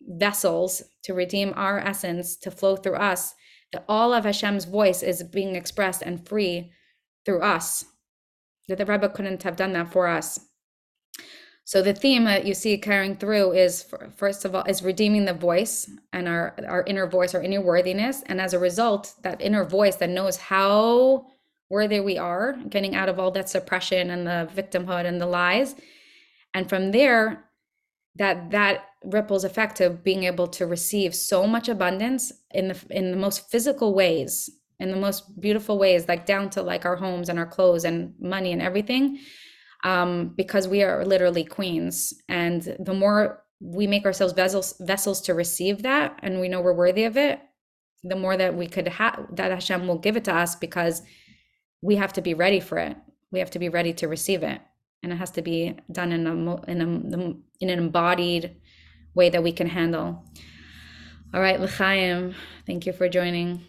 vessels to redeem our essence to flow through us. That all of Hashem's voice is being expressed and free through us. That the Rebbe couldn't have done that for us. So the theme that you see carrying through is first of all is redeeming the voice and our our inner voice our inner worthiness. And as a result that inner voice that knows how worthy we are getting out of all that suppression and the victimhood and the lies and from there that that ripples effect of being able to receive so much abundance in the in the most physical ways in the most beautiful ways like down to like our homes and our clothes and money and everything um, because we are literally queens. And the more we make ourselves vessels vessels to receive that and we know we're worthy of it the more that we could have that Hashem will give it to us because we have to be ready for it. We have to be ready to receive it and it has to be done in a in a in an embodied way that we can handle. All right, L'chaim, thank you for joining.